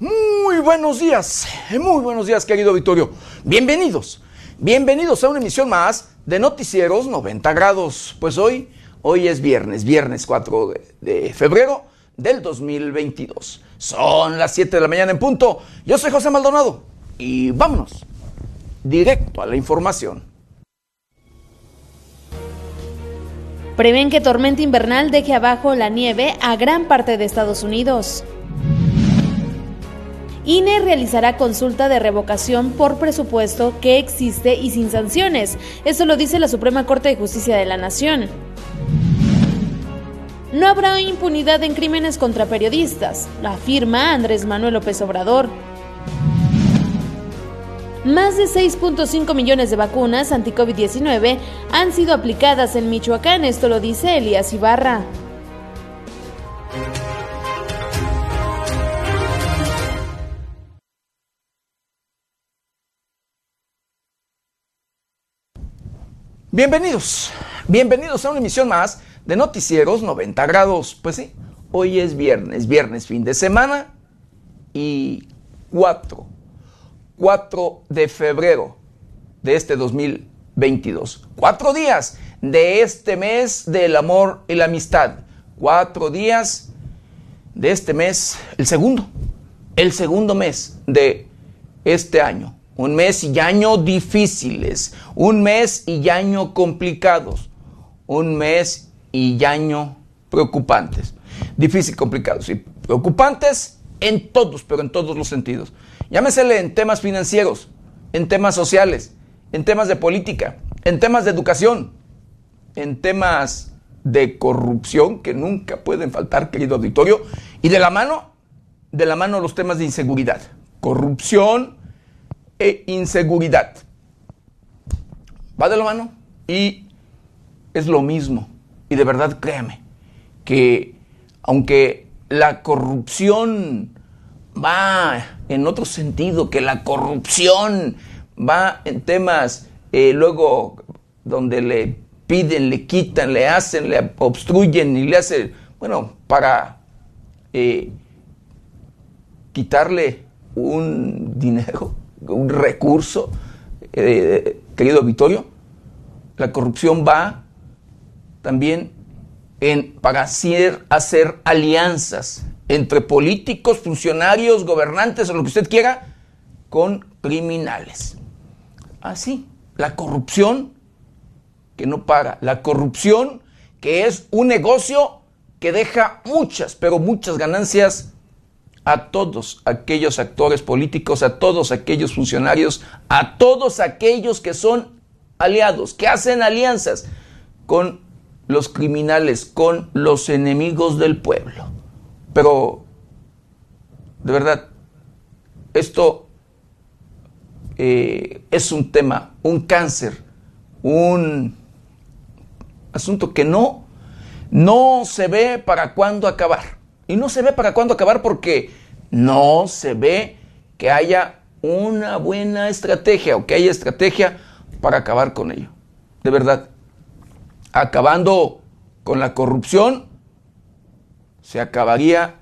Muy buenos días, muy buenos días querido Vittorio. Bienvenidos, bienvenidos a una emisión más de Noticieros 90 grados. Pues hoy, hoy es viernes, viernes 4 de, febrero del 2022. Son las 7 de la mañana en punto. Yo soy José Maldonado y vámonos directo a la información. Prevén que tormenta invernal deje abajo la nieve a gran parte de Estados Unidos. INE realizará consulta de revocación por presupuesto que existe y sin sanciones. Eso lo dice la Suprema Corte de Justicia de la Nación. No habrá impunidad en crímenes contra periodistas, afirma Andrés Manuel López Obrador. Más de 6.5 millones de vacunas anti-COVID-19 han sido aplicadas en Michoacán, esto lo dice Elías Ibarra. Bienvenidos, bienvenidos a una emisión más de Noticieros 90 grados. Pues sí, hoy es viernes, viernes fin de semana y 4, 4 de febrero de este 2022. Cuatro días de este mes del amor y la amistad. Cuatro días de este mes, el segundo, el segundo mes de este año. Un mes y año difíciles, un mes y año complicados, un mes y año preocupantes. Difícil, complicados y preocupantes en todos, pero en todos los sentidos. Llámesele en temas financieros, en temas sociales, en temas de política, en temas de educación, en temas de corrupción que nunca pueden faltar, querido auditorio, y de la mano, de la mano los temas de inseguridad, corrupción, e inseguridad. Va de la mano y es lo mismo. Y de verdad créame que aunque la corrupción va en otro sentido, que la corrupción va en temas eh, luego donde le piden, le quitan, le hacen, le obstruyen y le hacen, bueno, para eh, quitarle un dinero un recurso, eh, querido Vittorio. La corrupción va también en, para hacer, hacer alianzas entre políticos, funcionarios, gobernantes o lo que usted quiera, con criminales. Así, la corrupción que no para, la corrupción que es un negocio que deja muchas, pero muchas ganancias a todos aquellos actores políticos, a todos aquellos funcionarios, a todos aquellos que son aliados, que hacen alianzas con los criminales, con los enemigos del pueblo. Pero, de verdad, esto eh, es un tema, un cáncer, un asunto que no, no se ve para cuándo acabar. Y no se ve para cuándo acabar porque no se ve que haya una buena estrategia o que haya estrategia para acabar con ello. De verdad, acabando con la corrupción, se acabaría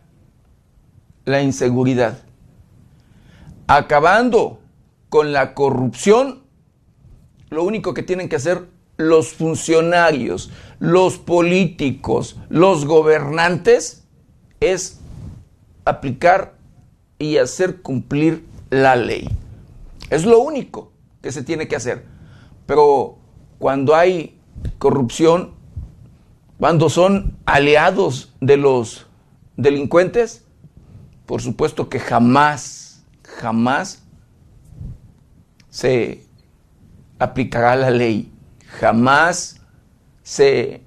la inseguridad. Acabando con la corrupción, lo único que tienen que hacer los funcionarios, los políticos, los gobernantes, es aplicar y hacer cumplir la ley. Es lo único que se tiene que hacer. Pero cuando hay corrupción, cuando son aliados de los delincuentes, por supuesto que jamás, jamás se aplicará la ley, jamás se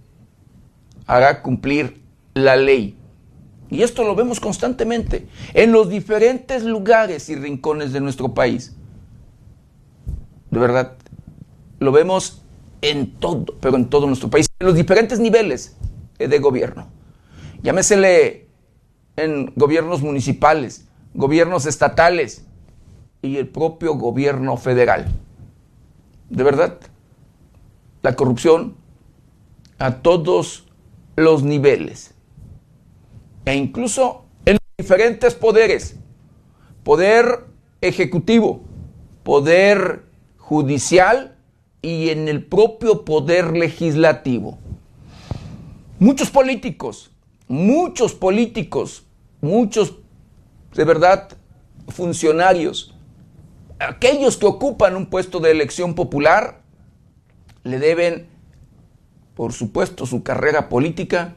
hará cumplir la ley. Y esto lo vemos constantemente en los diferentes lugares y rincones de nuestro país. De verdad, lo vemos en todo, pero en todo nuestro país, en los diferentes niveles de gobierno. Llámesele en gobiernos municipales, gobiernos estatales y el propio gobierno federal. De verdad, la corrupción a todos los niveles e incluso en diferentes poderes. poder ejecutivo, poder judicial y en el propio poder legislativo. Muchos políticos, muchos políticos, muchos de verdad funcionarios, aquellos que ocupan un puesto de elección popular, le deben, por supuesto, su carrera política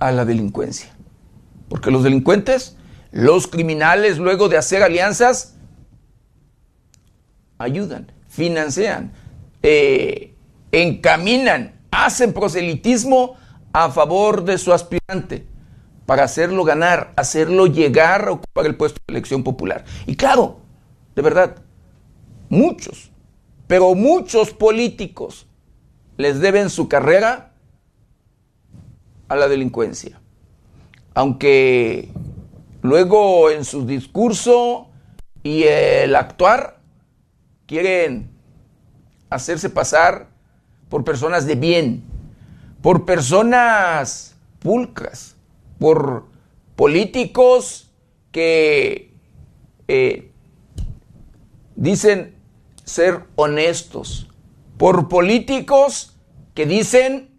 a la delincuencia. Porque los delincuentes, los criminales, luego de hacer alianzas, ayudan, financian, eh, encaminan, hacen proselitismo a favor de su aspirante para hacerlo ganar, hacerlo llegar a ocupar el puesto de elección popular. Y claro, de verdad, muchos, pero muchos políticos les deben su carrera a la delincuencia. Aunque luego en su discurso y el actuar quieren hacerse pasar por personas de bien, por personas pulcras, por políticos que eh, dicen ser honestos, por políticos que dicen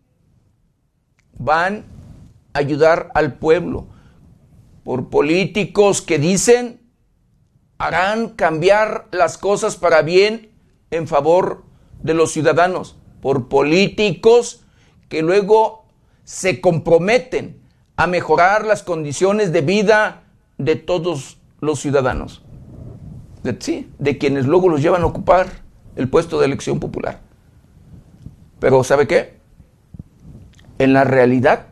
van a ayudar al pueblo, por políticos que dicen harán cambiar las cosas para bien en favor de los ciudadanos, por políticos que luego se comprometen a mejorar las condiciones de vida de todos los ciudadanos. De, sí, de quienes luego los llevan a ocupar el puesto de elección popular. Pero ¿sabe qué? En la realidad,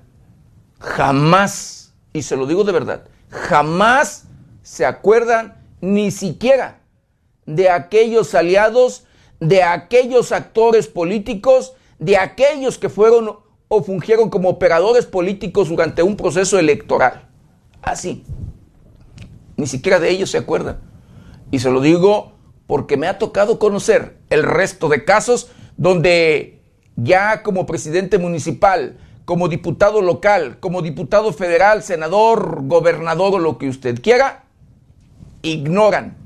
jamás, y se lo digo de verdad, jamás se acuerdan ni siquiera de aquellos aliados, de aquellos actores políticos, de aquellos que fueron o fungieron como operadores políticos durante un proceso electoral. Así. Ni siquiera de ellos se acuerdan. Y se lo digo porque me ha tocado conocer el resto de casos donde ya como presidente municipal, como diputado local, como diputado federal, senador, gobernador o lo que usted quiera, ignoran,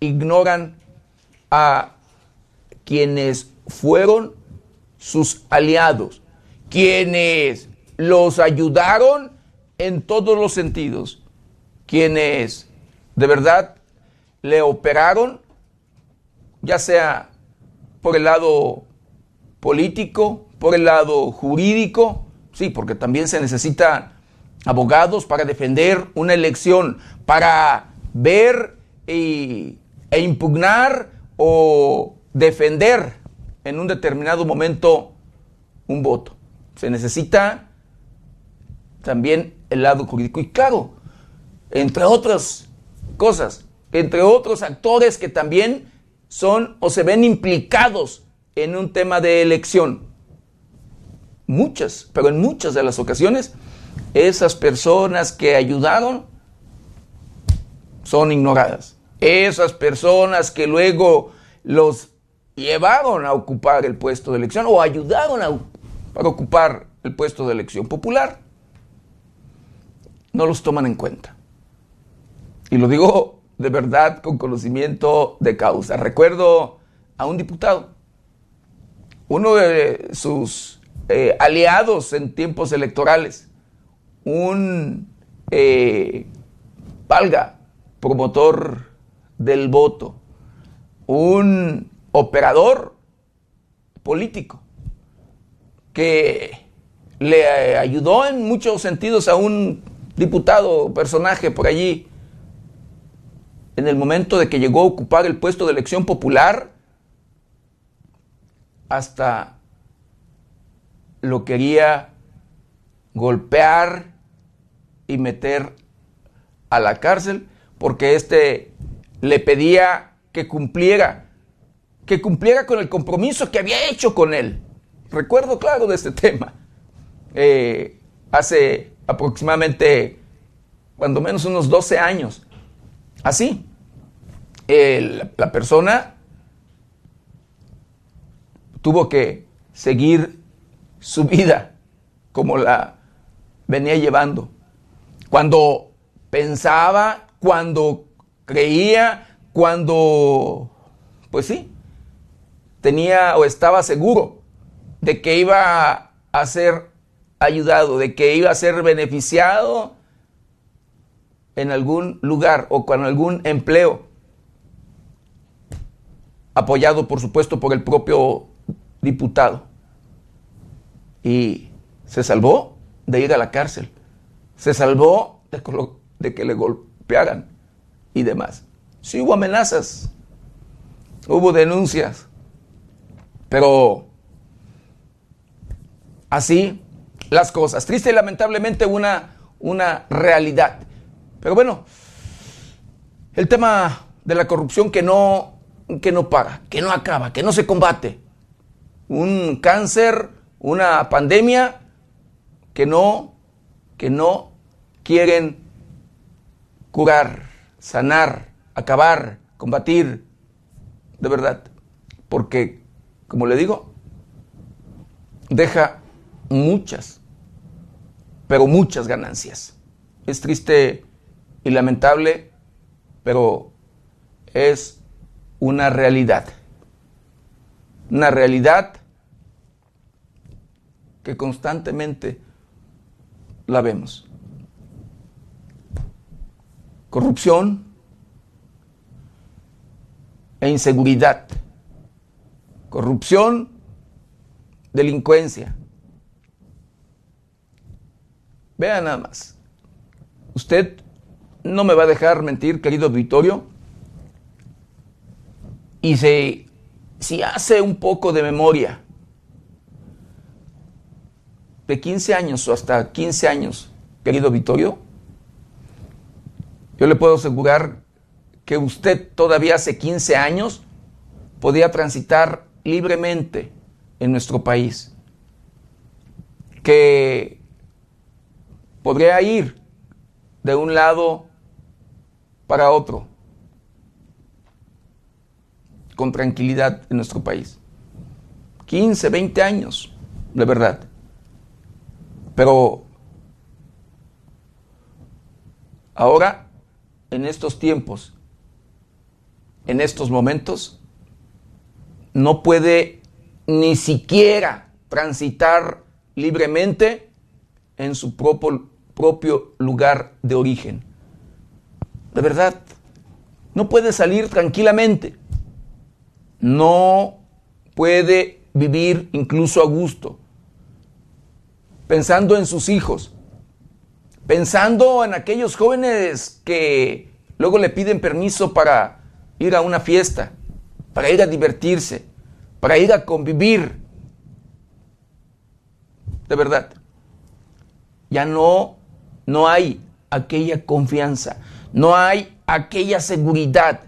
ignoran a quienes fueron sus aliados, quienes los ayudaron en todos los sentidos, quienes de verdad le operaron, ya sea por el lado político, por el lado jurídico, sí, porque también se necesitan abogados para defender una elección, para ver e impugnar o defender en un determinado momento un voto. Se necesita también el lado jurídico. Y claro, entre otras cosas, entre otros actores que también son o se ven implicados en un tema de elección. Muchas, pero en muchas de las ocasiones, esas personas que ayudaron son ignoradas. Esas personas que luego los llevaron a ocupar el puesto de elección o ayudaron a, para ocupar el puesto de elección popular, no los toman en cuenta. Y lo digo de verdad con conocimiento de causa. Recuerdo a un diputado, uno de sus eh, aliados en tiempos electorales, un eh, valga promotor del voto, un operador político que le ayudó en muchos sentidos a un diputado, personaje por allí, en el momento de que llegó a ocupar el puesto de elección popular, hasta lo quería golpear y meter a la cárcel porque éste le pedía que cumpliera que cumpliera con el compromiso que había hecho con él. Recuerdo claro de este tema. Eh, hace aproximadamente, cuando menos unos 12 años. Así, la persona tuvo que seguir su vida como la venía llevando. Cuando pensaba cuando creía, cuando, pues sí, tenía o estaba seguro de que iba a ser ayudado, de que iba a ser beneficiado en algún lugar o con algún empleo, apoyado por supuesto por el propio diputado. Y se salvó de ir a la cárcel, se salvó de, que le golpearan y demás. Sí hubo amenazas, hubo denuncias, pero así las cosas. Triste y lamentablemente una, una realidad. Pero bueno, el tema de la corrupción que no, que no para, que no acaba, que no se combate. Un cáncer, una pandemia que no, que no quieren curar, sanar, acabar, combatir, de verdad. Porque, como le digo, deja muchas, pero muchas ganancias. Es triste y lamentable, pero es una realidad. Una realidad que constantemente la vemos. Corrupción e inseguridad. Corrupción, delincuencia. Vean nada más. Usted no me va a dejar mentir, querido auditorio. Y se, si hace un poco de memoria, de 15 años o hasta 15 años, querido Vittorio, yo le puedo asegurar que usted todavía hace 15 años podía transitar libremente en nuestro país. Que podría ir de un lado para otro con tranquilidad en nuestro país. 15, 20 años, de verdad. Pero ahora, en estos tiempos, en estos momentos, no puede ni siquiera transitar libremente en su propio, propio lugar de origen. De verdad, no puede salir tranquilamente. No puede vivir incluso a gusto. Pensando en sus hijos, pensando en aquellos jóvenes que luego le piden permiso para ir a una fiesta, para ir a divertirse, para ir a convivir. De verdad, ya no, no hay aquella confianza, no hay aquella seguridad,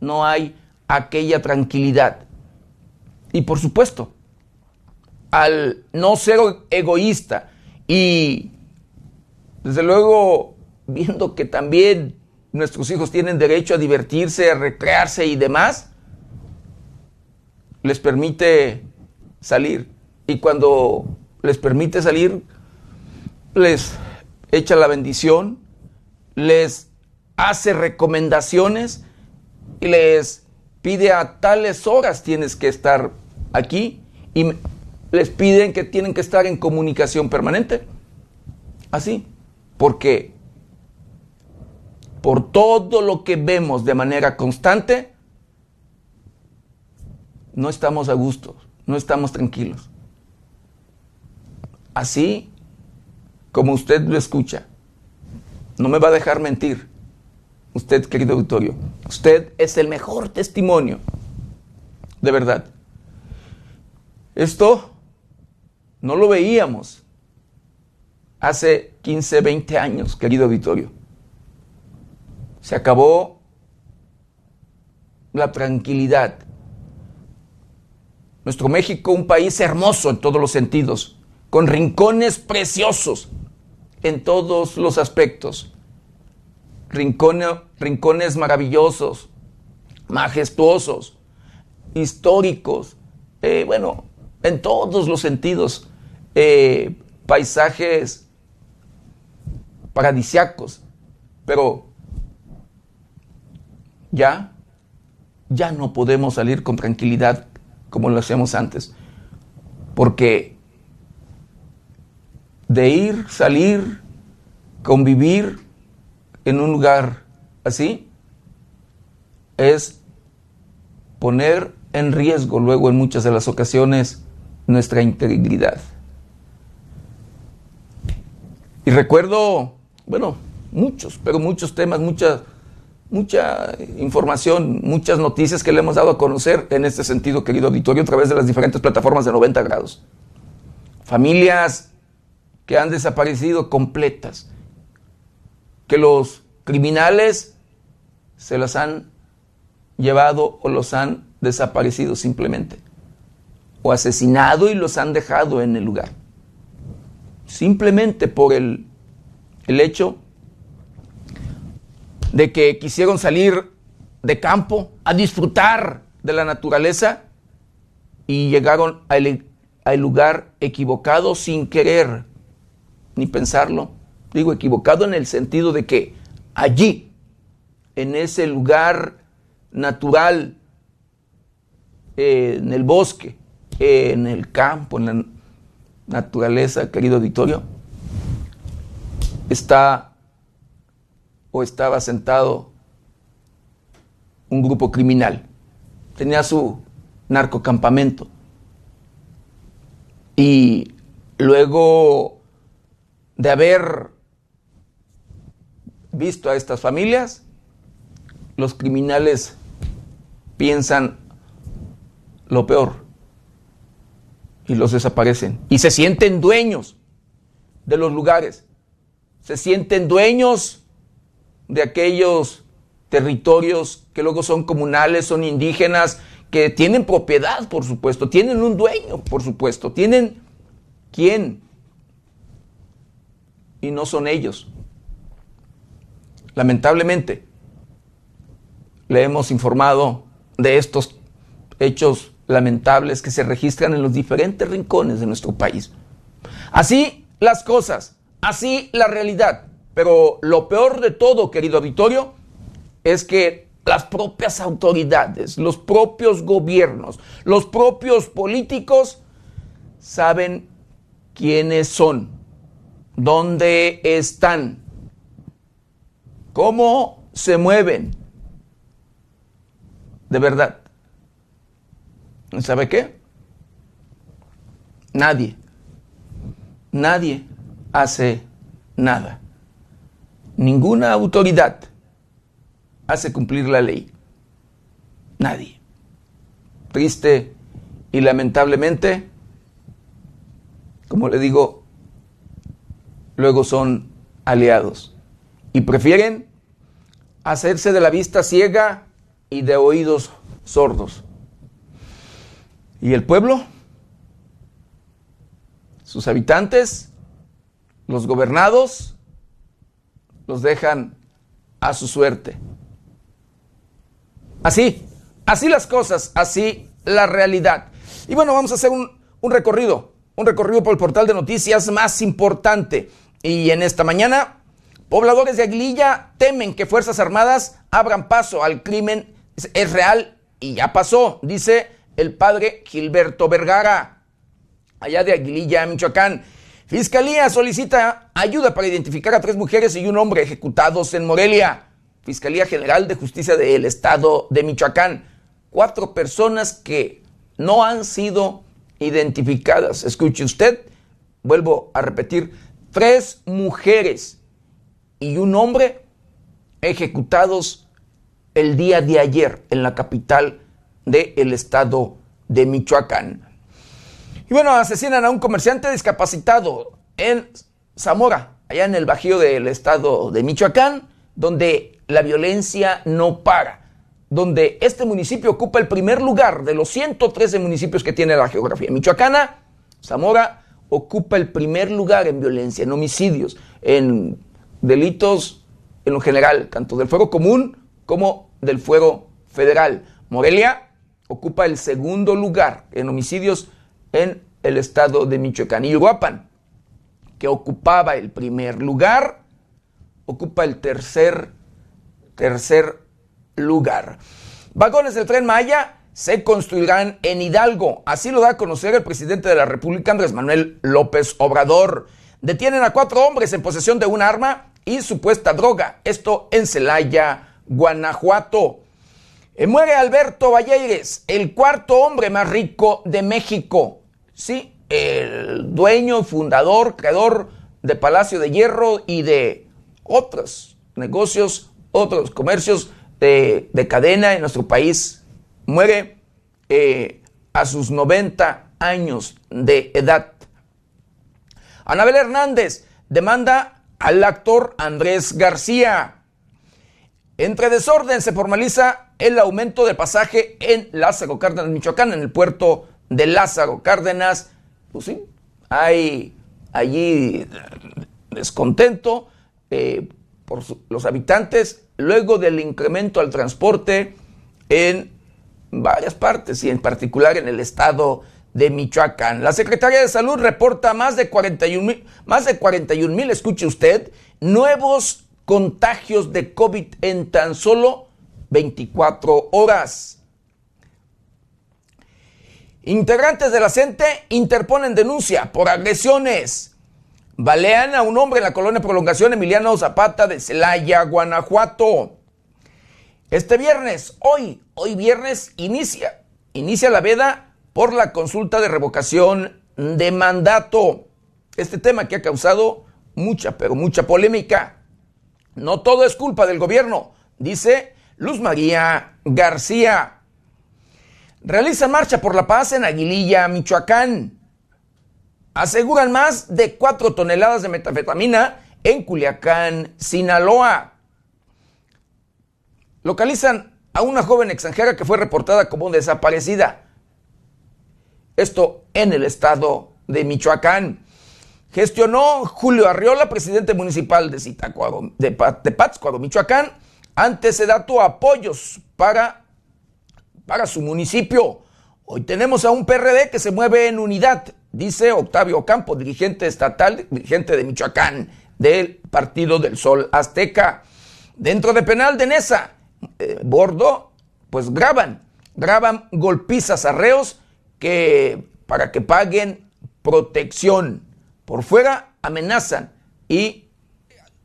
no hay aquella tranquilidad. Y por supuesto, al no ser egoísta y desde luego viendo que también nuestros hijos tienen derecho a divertirse, a recrearse y demás, les permite salir. Y cuando les permite salir, les echa la bendición, les hace recomendaciones y les pide a tales horas tienes que estar aquí y les piden que tienen que estar en comunicación permanente. Así, porque por todo lo que vemos de manera constante, no estamos a gusto, no estamos tranquilos. Así como usted lo escucha, no me va a dejar mentir. Usted, querido auditorio, usted es el mejor testimonio. De verdad. Esto no lo veíamos hace 15, 20 años, querido Vittorio. Se acabó la tranquilidad. Nuestro México, un país hermoso en todos los sentidos, con rincones preciosos en todos los aspectos. Rincones maravillosos, majestuosos, históricos, eh, bueno, en todos los sentidos. Eh, paisajes paradisiacos, pero ya, ya no podemos salir con tranquilidad como lo hacíamos antes. Porque de ir, salir, convivir en un lugar así, es poner en riesgo luego en muchas de las ocasiones nuestra integridad. Y recuerdo, bueno, muchos, pero muchos temas, mucha, mucha información, muchas noticias que le hemos dado a conocer en este sentido, querido auditorio, a través de las diferentes plataformas de 90 grados. Familias que han desaparecido completas, que los criminales se las han llevado o los han desaparecido simplemente, o asesinado y los han dejado en el lugar simplemente por el, el hecho de que quisieron salir de campo a disfrutar de la naturaleza y llegaron al, al, lugar equivocado sin querer ni pensarlo. Digo equivocado en el sentido de que allí, en ese lugar natural, eh, en el bosque, en el campo, en la naturaleza, querido auditorio, está o estaba sentado un grupo criminal. Tenía su narcocampamento. Y luego de haber visto a estas familias, los criminales piensan lo peor y los desaparecen. Y se sienten dueños de los lugares. Se sienten dueños de aquellos territorios que luego son comunales, son indígenas, que tienen propiedad, por supuesto, tienen un dueño, por supuesto, tienen quién. Y no son ellos. Lamentablemente, le hemos informado de estos hechos lamentables que se registran en los diferentes rincones de nuestro país. Así las cosas, así la realidad. Pero lo peor de todo, querido auditorio, es que las propias autoridades, los propios gobiernos, los propios políticos saben quiénes son, dónde están, cómo se mueven. De verdad, ¿Sabe qué? Nadie, nadie hace nada. Ninguna autoridad hace cumplir la ley. Nadie. Triste y lamentablemente, como le digo, luego son aliados y prefieren hacerse de la vista ciega y de oídos sordos. ¿Y el pueblo? Sus habitantes, los gobernados, los dejan a su suerte. Así, así las cosas, así la realidad. Y bueno, vamos a hacer un, un recorrido, un recorrido por el portal de noticias más importante. Y en esta mañana, pobladores de Aguililla temen que Fuerzas Armadas abran paso al crimen. Es real y ya pasó, dice el padre Gilberto Vergara, allá de Aguililla, Michoacán. Fiscalía solicita ayuda para identificar a tres mujeres y un hombre ejecutados en Morelia. Fiscalía General de Justicia del Estado de Michoacán. Cuatro personas que no han sido identificadas. Escuche usted, vuelvo a repetir, tres mujeres y un hombre ejecutados el día de ayer en la capital del estado de Michoacán. Y bueno, asesinan a un comerciante discapacitado en Zamora, allá en el bajío del estado de Michoacán, donde la violencia no para, donde este municipio ocupa el primer lugar de los 113 municipios que tiene la geografía michoacana. Zamora ocupa el primer lugar en violencia, en homicidios, en delitos en lo general, tanto del fuero común como del fuero federal. Morelia ocupa el segundo lugar en homicidios en el estado de Michoacán. Y Uruapan, que ocupaba el primer lugar, ocupa el tercer, tercer lugar. Vagones del tren Maya se construirán en Hidalgo. Así lo da a conocer el presidente de la República, Andrés Manuel López Obrador. Detienen a cuatro hombres en posesión de un arma y supuesta droga. Esto en Celaya, Guanajuato. Eh, muere Alberto Valleires, el cuarto hombre más rico de México. Sí, el dueño, fundador, creador de Palacio de Hierro y de otros negocios, otros comercios de, cadena en nuestro país. Muere eh, a sus 90 años de edad. Anabel Hernández demanda al actor Andrés García. Entre desorden se formaliza el aumento de pasaje en Lázaro Cárdenas, Michoacán, en el puerto de Lázaro Cárdenas. Pues sí, hay allí descontento eh, por los habitantes luego del incremento al transporte en varias partes y en particular en el estado de Michoacán. La Secretaría de Salud reporta más de 41 mil, más de 41 mil, escuche usted, nuevos contagios de COVID en tan solo 24 horas. Integrantes de la CENTE interponen denuncia por agresiones. Balean a un hombre en la colonia Prolongación Emiliano Zapata de Celaya, Guanajuato. Este viernes, hoy, hoy viernes, inicia, inicia la veda por la consulta de revocación de mandato. Este tema que ha causado mucha, pero mucha polémica. No todo es culpa del gobierno, dice Luz María García. Realiza marcha por la paz en Aguililla, Michoacán aseguran más de 4 toneladas de metafetamina en Culiacán, Sinaloa. Localizan a una joven extranjera que fue reportada como desaparecida. Esto en el estado de Michoacán. Gestionó Julio Arriola, presidente municipal de, Zitácuaro, de, Pátzcuaro, Michoacán, ante ese dato apoyos para, para su municipio. Hoy tenemos a un PRD que se mueve en unidad dice Octavio Campo, dirigente estatal, dirigente de Michoacán, del Partido del Sol Azteca. Dentro de penal de Nesa, eh, Bordo, pues graban, graban golpizas a reos que, para que paguen protección. Por fuera amenazan y,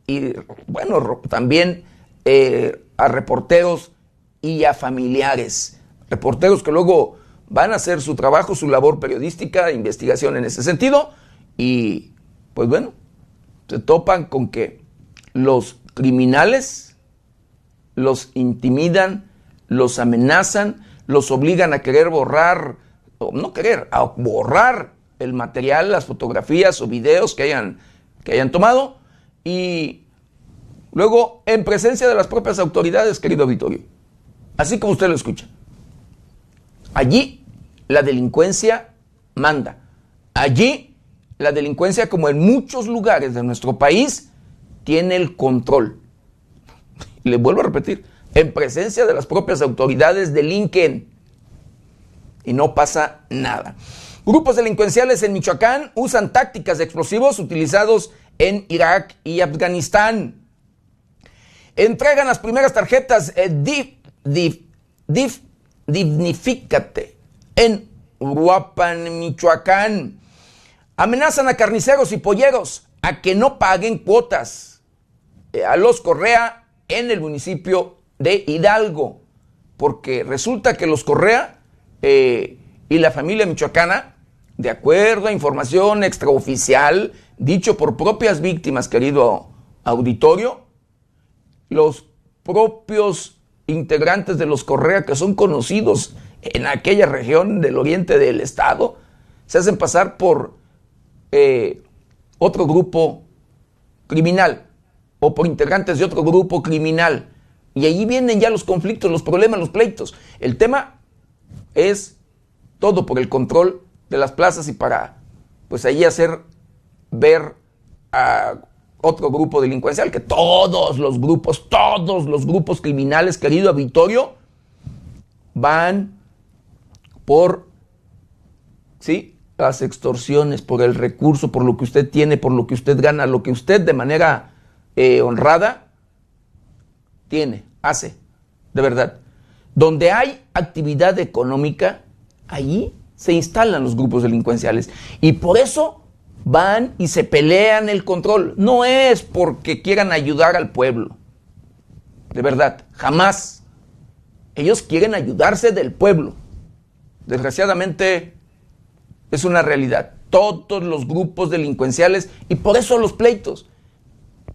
y bueno, también eh, a reporteros y a familiares. Reporteros que luego van a hacer su trabajo, su labor periodística, investigación en ese sentido, y pues bueno, se topan con que los criminales los intimidan, los amenazan, los obligan a querer borrar, no querer, a borrar el material, las fotografías o videos que hayan, que hayan tomado, y luego en presencia de las propias autoridades, querido auditorio, así como usted lo escucha. Allí la delincuencia manda. Allí, la delincuencia, como en muchos lugares de nuestro país, tiene el control. Le vuelvo a repetir, en presencia de las propias autoridades delinquen y no pasa nada. Grupos delincuenciales en Michoacán usan tácticas de explosivos utilizados en Irak y Afganistán. Entregan las primeras tarjetas eh, Dignifícate en Uruapan, Michoacán. Amenazan a carniceros y polleros a que no paguen cuotas eh, a los Correa en el municipio de Hidalgo, porque resulta que los Correa eh, y la familia michoacana, de acuerdo a información extraoficial, dicho por propias víctimas, querido auditorio, los propios integrantes de los Correa que son conocidos en aquella región del oriente del estado, se hacen pasar por eh, otro grupo criminal o por integrantes de otro grupo criminal. Y allí vienen ya los conflictos, los problemas, los pleitos. El tema es todo por el control de las plazas y para, pues allí hacer ver a otro grupo delincuencial, que todos los grupos, todos los grupos criminales, querido auditorio, van por ¿sí? las extorsiones, por el recurso, por lo que usted tiene, por lo que usted gana, lo que usted de manera eh, honrada tiene, hace. de verdad. Donde hay actividad económica, allí se instalan los grupos delincuenciales. Y por eso van y se pelean el control. No es porque quieran ayudar al pueblo. De verdad, jamás. Ellos quieren ayudarse del pueblo. Desgraciadamente es una realidad. Todos los grupos delincuenciales y por eso los pleitos.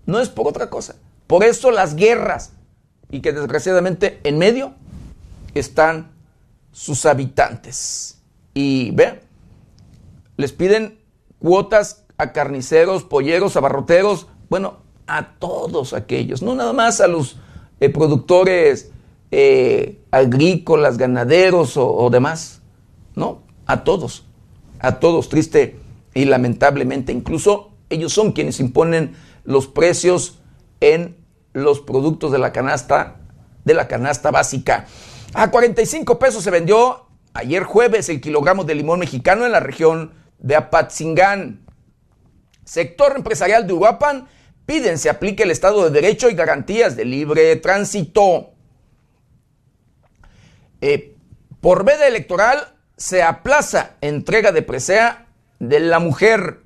No es por otra cosa. Por eso las guerras. Y que desgraciadamente en medio están sus habitantes. Y vean, les piden cuotas a carniceros, polleros, abarroteros, bueno, a todos aquellos, no nada más a los eh, productores eh, agrícolas, ganaderos o demás, no, a todos, a todos, triste y lamentablemente, incluso ellos son quienes imponen los precios en los productos de la canasta, de la canasta básica. A 45 pesos se vendió ayer jueves el kilogramo de limón mexicano en la región de Apatzingán. Sector empresarial de Uruapan piden se aplique el Estado de Derecho y garantías de libre tránsito. Eh, por veda electoral se aplaza entrega de presea de la mujer.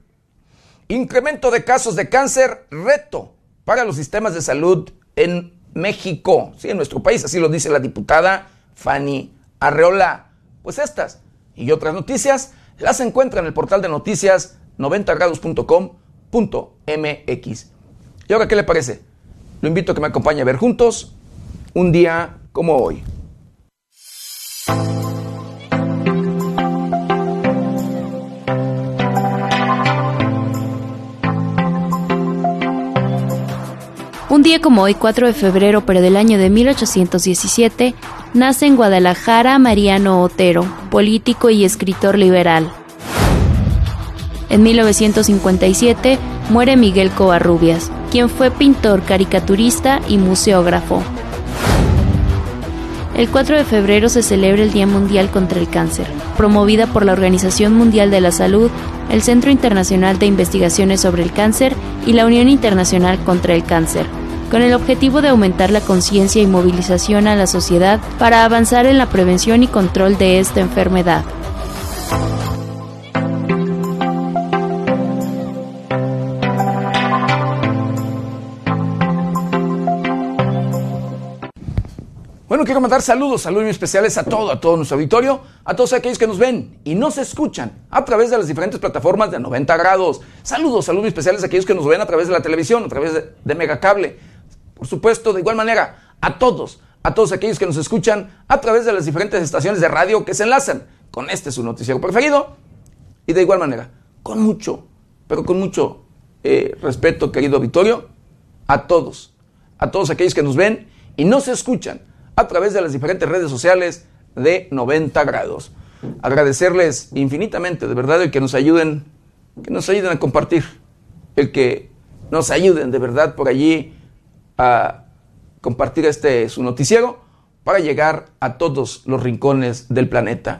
Incremento de casos de cáncer, reto para los sistemas de salud en México. Sí, en nuestro país, así lo dice la diputada Fanny Arreola. Pues estas y otras noticias las encuentra en el portal de noticias 90grados.com.mx. ¿Y ahora qué le parece? Lo invito a que me acompañe a ver juntos un día como hoy. Un día como hoy, 4 de febrero, pero del año de 1817, nace en Guadalajara Mariano Otero, político y escritor liberal. En 1957 muere Miguel Covarrubias, quien fue pintor, caricaturista y museógrafo. El 4 de febrero se celebra el Día Mundial contra el Cáncer, promovida por la Organización Mundial de la Salud, el Centro Internacional de Investigaciones sobre el Cáncer y la Unión Internacional contra el Cáncer, con el objetivo de aumentar la conciencia y movilización a la sociedad para avanzar en la prevención y control de esta enfermedad. Bueno, quiero mandar saludos, saludos especiales a todo, a todo nuestro auditorio, a todos aquellos que nos ven y nos escuchan a través de las diferentes plataformas de 90 grados. Saludos, saludos especiales a aquellos que nos ven a través de la televisión, a través de, de Megacable, por supuesto, de igual manera, a todos, a todos aquellos que nos escuchan a través de las diferentes estaciones de radio que se enlazan con este su noticiero preferido. Y de igual manera, con mucho, pero con mucho eh, respeto, querido auditorio, a todos, a todos aquellos que nos ven y nos escuchan a través de las diferentes redes sociales de 90 grados. Agradecerles infinitamente, de verdad, el que nos ayuden, que nos ayuden a compartir, el que nos ayuden de verdad por allí compartir este su noticiero para llegar a todos los rincones del planeta.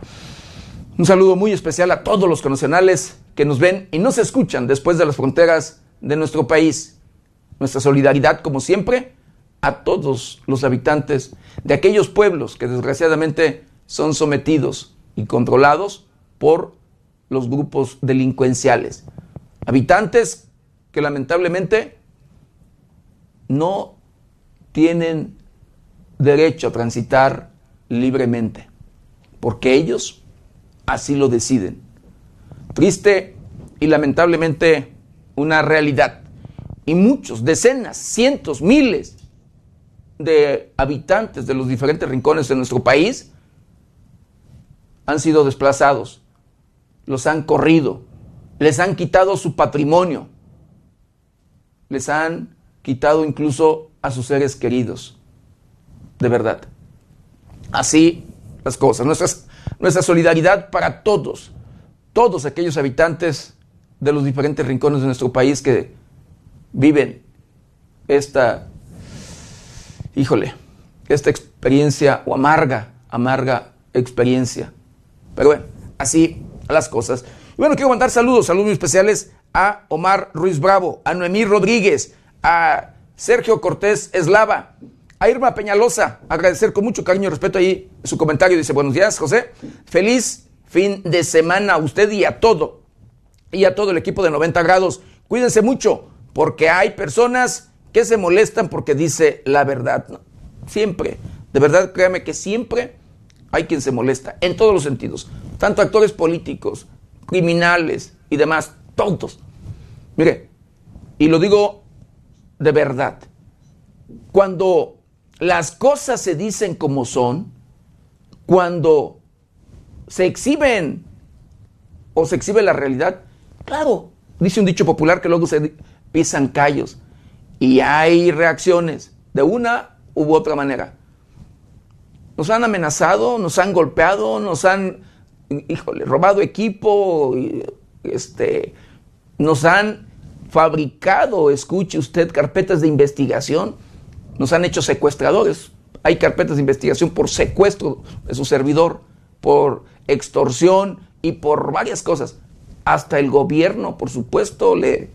Un saludo muy especial a todos los conocionales que nos ven y nos escuchan después de las fronteras de nuestro país. Nuestra solidaridad, como siempre, a todos los habitantes de aquellos pueblos que desgraciadamente son sometidos y controlados por los grupos delincuenciales. Habitantes que lamentablemente no tienen derecho a transitar libremente, porque ellos así lo deciden. Triste y lamentablemente una realidad. Y muchos, decenas, cientos, miles de habitantes de los diferentes rincones de nuestro país han sido desplazados, los han corrido, les han quitado su patrimonio, les han quitado incluso a sus seres queridos. De verdad. Así las cosas. Nuestra, solidaridad para todos, todos aquellos habitantes de los diferentes rincones de nuestro país que viven esta, híjole, esta experiencia o amarga, amarga experiencia. Pero bueno, así las cosas. Y bueno, quiero mandar saludos, saludos especiales a Omar Ruiz Bravo, a Noemí Rodríguez, a Sergio Cortés Eslava, a Irma Peñalosa, agradecer con mucho cariño y respeto ahí su comentario. Dice, buenos días, José. Feliz fin de semana a usted y a todo. Y a todo el equipo de 90 grados. Cuídense mucho, porque hay personas que se molestan porque dice la verdad. Siempre, de verdad, créame que siempre hay quien se molesta, en todos los sentidos. Tanto actores políticos, criminales y demás, tontos. Mire, y lo digo de verdad, cuando las cosas se dicen como son, cuando se exhiben o se exhibe la realidad, claro, dice un dicho popular que luego se pisan callos y hay reacciones de una u otra manera. Nos han amenazado, nos han golpeado, nos han, híjole, robado equipo, este, nos han fabricado, escuche usted, carpetas de investigación, nos han hecho secuestradores. Hay carpetas de investigación por secuestro de su servidor, por extorsión y por varias cosas. Hasta el gobierno, por supuesto, le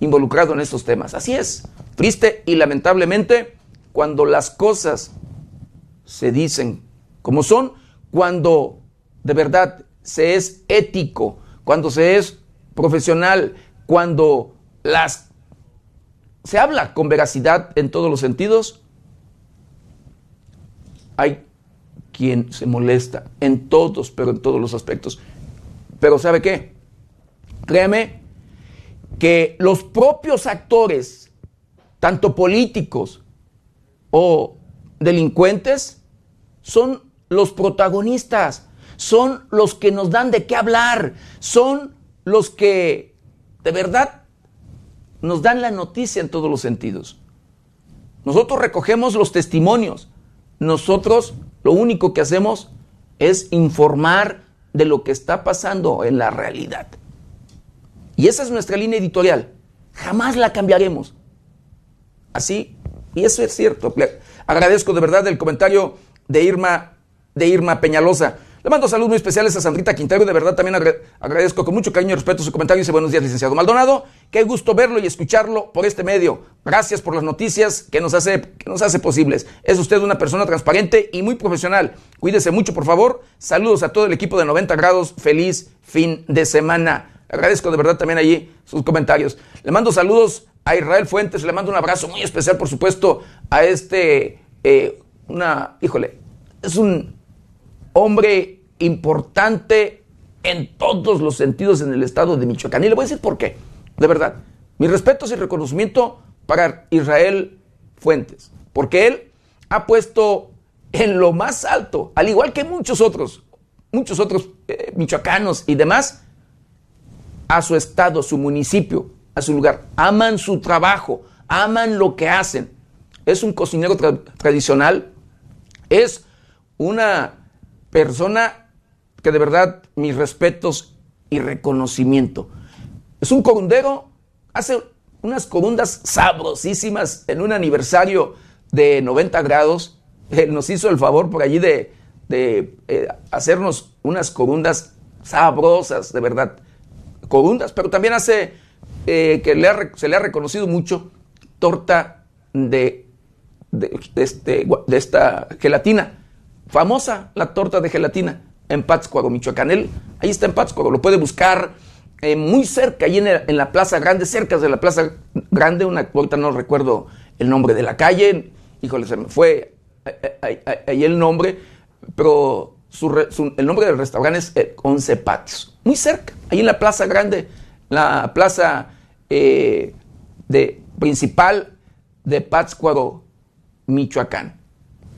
involucrado en estos temas. Así es, triste y lamentablemente cuando las cosas se dicen como son, cuando de verdad se es ético, cuando se es profesional, cuando las se habla con veracidad en todos los sentidos, hay quien se molesta en todos, pero en todos los aspectos. Pero ¿sabe qué? Créeme que los propios actores, tanto políticos o delincuentes, son los protagonistas, son los que nos dan de qué hablar, son los que de verdad nos dan la noticia en todos los sentidos. Nosotros recogemos los testimonios, nosotros lo único que hacemos es informar de lo que está pasando en la realidad. Y esa es nuestra línea editorial. Jamás la cambiaremos. Así, y eso es cierto. Agradezco de verdad el comentario de Irma, de Irma Peñalosa. Le mando saludos muy especiales a Sandrita Quintero. De verdad también agradezco con mucho cariño y respeto su comentario. Dice buenos días, licenciado Maldonado. Qué gusto verlo y escucharlo por este medio. Gracias por las noticias que nos hace, que nos hace posibles. Es usted una persona transparente y muy profesional. Cuídese mucho, por favor. Saludos a todo el equipo de 90 grados. Feliz fin de semana agradezco de verdad también allí sus comentarios. Le mando saludos a Israel Fuentes, le mando un abrazo muy especial, por supuesto, a este, eh, una, híjole, es un hombre importante en todos los sentidos en el estado de Michoacán. Y le voy a decir por qué, de verdad. Mi respeto y reconocimiento para Israel Fuentes, porque él ha puesto en lo más alto, al igual que muchos otros, muchos otros eh, michoacanos y demás, a su estado, a su municipio, a su lugar. Aman su trabajo, aman lo que hacen. Es un cocinero tradicional, es una persona que de verdad mis respetos y reconocimiento. Es un corundero, hace unas corundas sabrosísimas en un aniversario de 90 grados. Él nos hizo el favor por allí de, eh, hacernos unas corundas sabrosas, de verdad corundas, pero también hace eh, que se le ha reconocido mucho torta de, este, de, esta gelatina. Famosa la torta de gelatina en Pátzcuaro, Michoacán. ahí está en Pátzcuaro, lo puede buscar eh, muy cerca, ahí en, la Plaza Grande, cerca de la Plaza Grande, una ahorita no recuerdo el nombre de la calle, híjole, se me fue eh, ahí el nombre, pero el nombre del restaurante es Once Patios, muy cerca, ahí en la Plaza Grande, la plaza eh, de, principal de Pátzcuaro, Michoacán.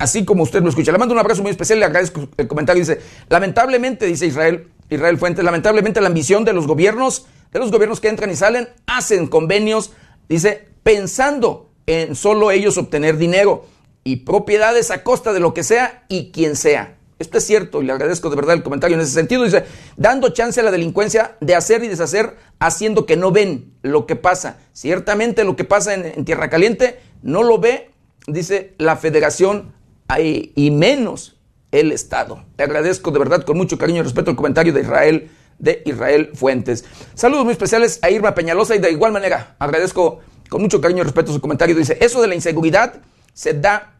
Así como usted lo escucha. Le mando un abrazo muy especial, le agradezco el comentario. Dice, lamentablemente, dice Israel, Israel Fuentes, lamentablemente la ambición de los gobiernos, de los gobiernos que entran y salen, hacen convenios, dice, pensando en solo ellos obtener dinero y propiedades a costa de lo que sea y quien sea. Esto es cierto y le agradezco de verdad el comentario en ese sentido. Dice, dando chance a la delincuencia de hacer y deshacer, haciendo que no ven lo que pasa. Ciertamente lo que pasa en, Tierra Caliente no lo ve, dice la federación y menos el Estado. Le agradezco de verdad con mucho cariño y respeto el comentario de Israel, de Israel Fuentes. Saludos muy especiales a Irma Peñalosa y de igual manera agradezco con mucho cariño y respeto su comentario. Dice, eso de la inseguridad se da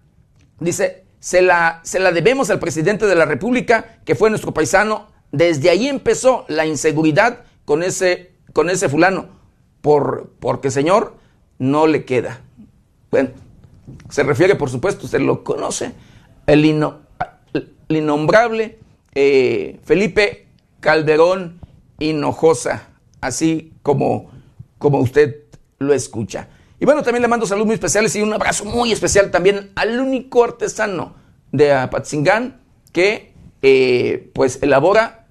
dice, se la, se la debemos al presidente de la República, que fue nuestro paisano. Desde ahí empezó la inseguridad con ese, con ese fulano, por, porque señor, no le queda. Bueno, se refiere, por supuesto, usted lo conoce, el, innombrable eh, Felipe Calderón Hinojosa, así como, como usted lo escucha. Y bueno, también le mando saludos muy especiales y un abrazo muy especial también al único artesano de Apatzingán que eh, pues elabora,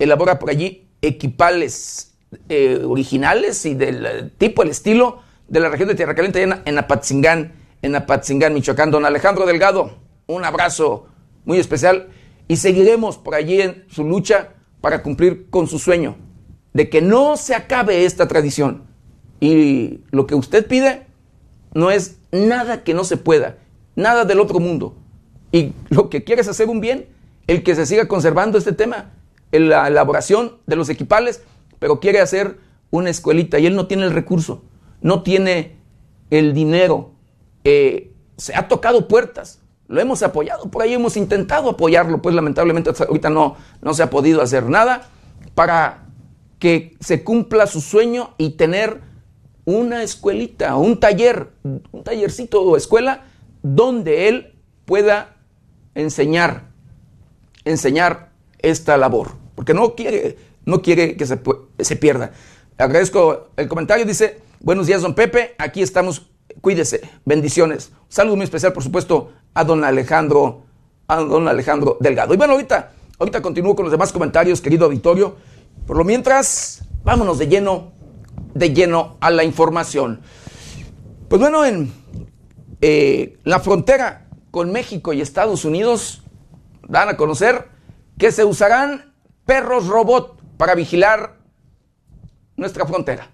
elabora por allí equipales eh, originales y del tipo, el estilo de la región de Tierra Caliente en, en Apatzingán, en Apatzingán, Michoacán. Don Alejandro Delgado, un abrazo muy especial y seguiremos por allí en su lucha para cumplir con su sueño de que no se acabe esta tradición. Y lo que usted pide no es nada que no se pueda, nada del otro mundo. Y lo que quiere es hacer un bien, el que se siga conservando este tema, en la elaboración de los equipales, pero quiere hacer una escuelita y él no tiene el recurso, no tiene el dinero. Se ha tocado puertas, lo hemos apoyado, por ahí hemos intentado apoyarlo, pues lamentablemente ahorita no, no se ha podido hacer nada para que se cumpla su sueño y tener una escuelita, un taller, un tallercito o escuela donde él pueda enseñar, enseñar esta labor, porque no quiere, no quiere que se, se pierda. Agradezco el comentario, dice, buenos días don Pepe, aquí estamos, cuídese, bendiciones. Saludo muy especial, por supuesto, a don Alejandro, a don Alejandro Delgado. Y bueno, ahorita, ahorita continúo con los demás comentarios, querido auditorio. Por lo mientras, vámonos de lleno, de lleno a la información. Pues bueno, en eh, la frontera con México y Estados Unidos dan a conocer que se usarán perros robot para vigilar nuestra frontera.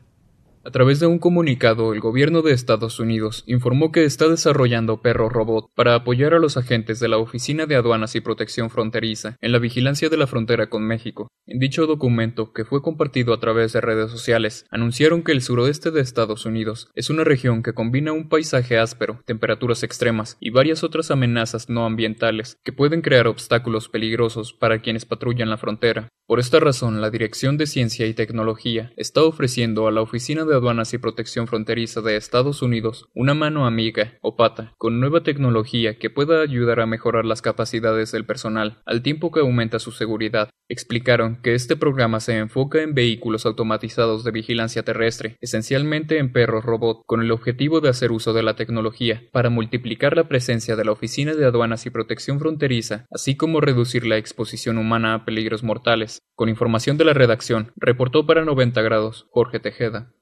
A través de un comunicado, el gobierno de Estados Unidos informó que está desarrollando perros robot para apoyar a los agentes de la Oficina de Aduanas y Protección Fronteriza en la vigilancia de la frontera con México. En dicho documento, que fue compartido a través de redes sociales, anunciaron que el suroeste de Estados Unidos es una región que combina un paisaje áspero, temperaturas extremas y varias otras amenazas no ambientales que pueden crear obstáculos peligrosos para quienes patrullan la frontera. Por esta razón, la Dirección de Ciencia y Tecnología está ofreciendo a la Oficina de Aduanas y Protección Fronteriza de Estados Unidos una mano amiga o pata con nueva tecnología que pueda ayudar a mejorar las capacidades del personal al tiempo que aumenta su seguridad. Explicaron que este programa se enfoca en vehículos automatizados de vigilancia terrestre, esencialmente en perros robot, con el objetivo de hacer uso de la tecnología para multiplicar la presencia de la Oficina de Aduanas y Protección Fronteriza, así como reducir la exposición humana a peligros mortales. Con información de la redacción, reportó para 90 grados Jorge Tejeda.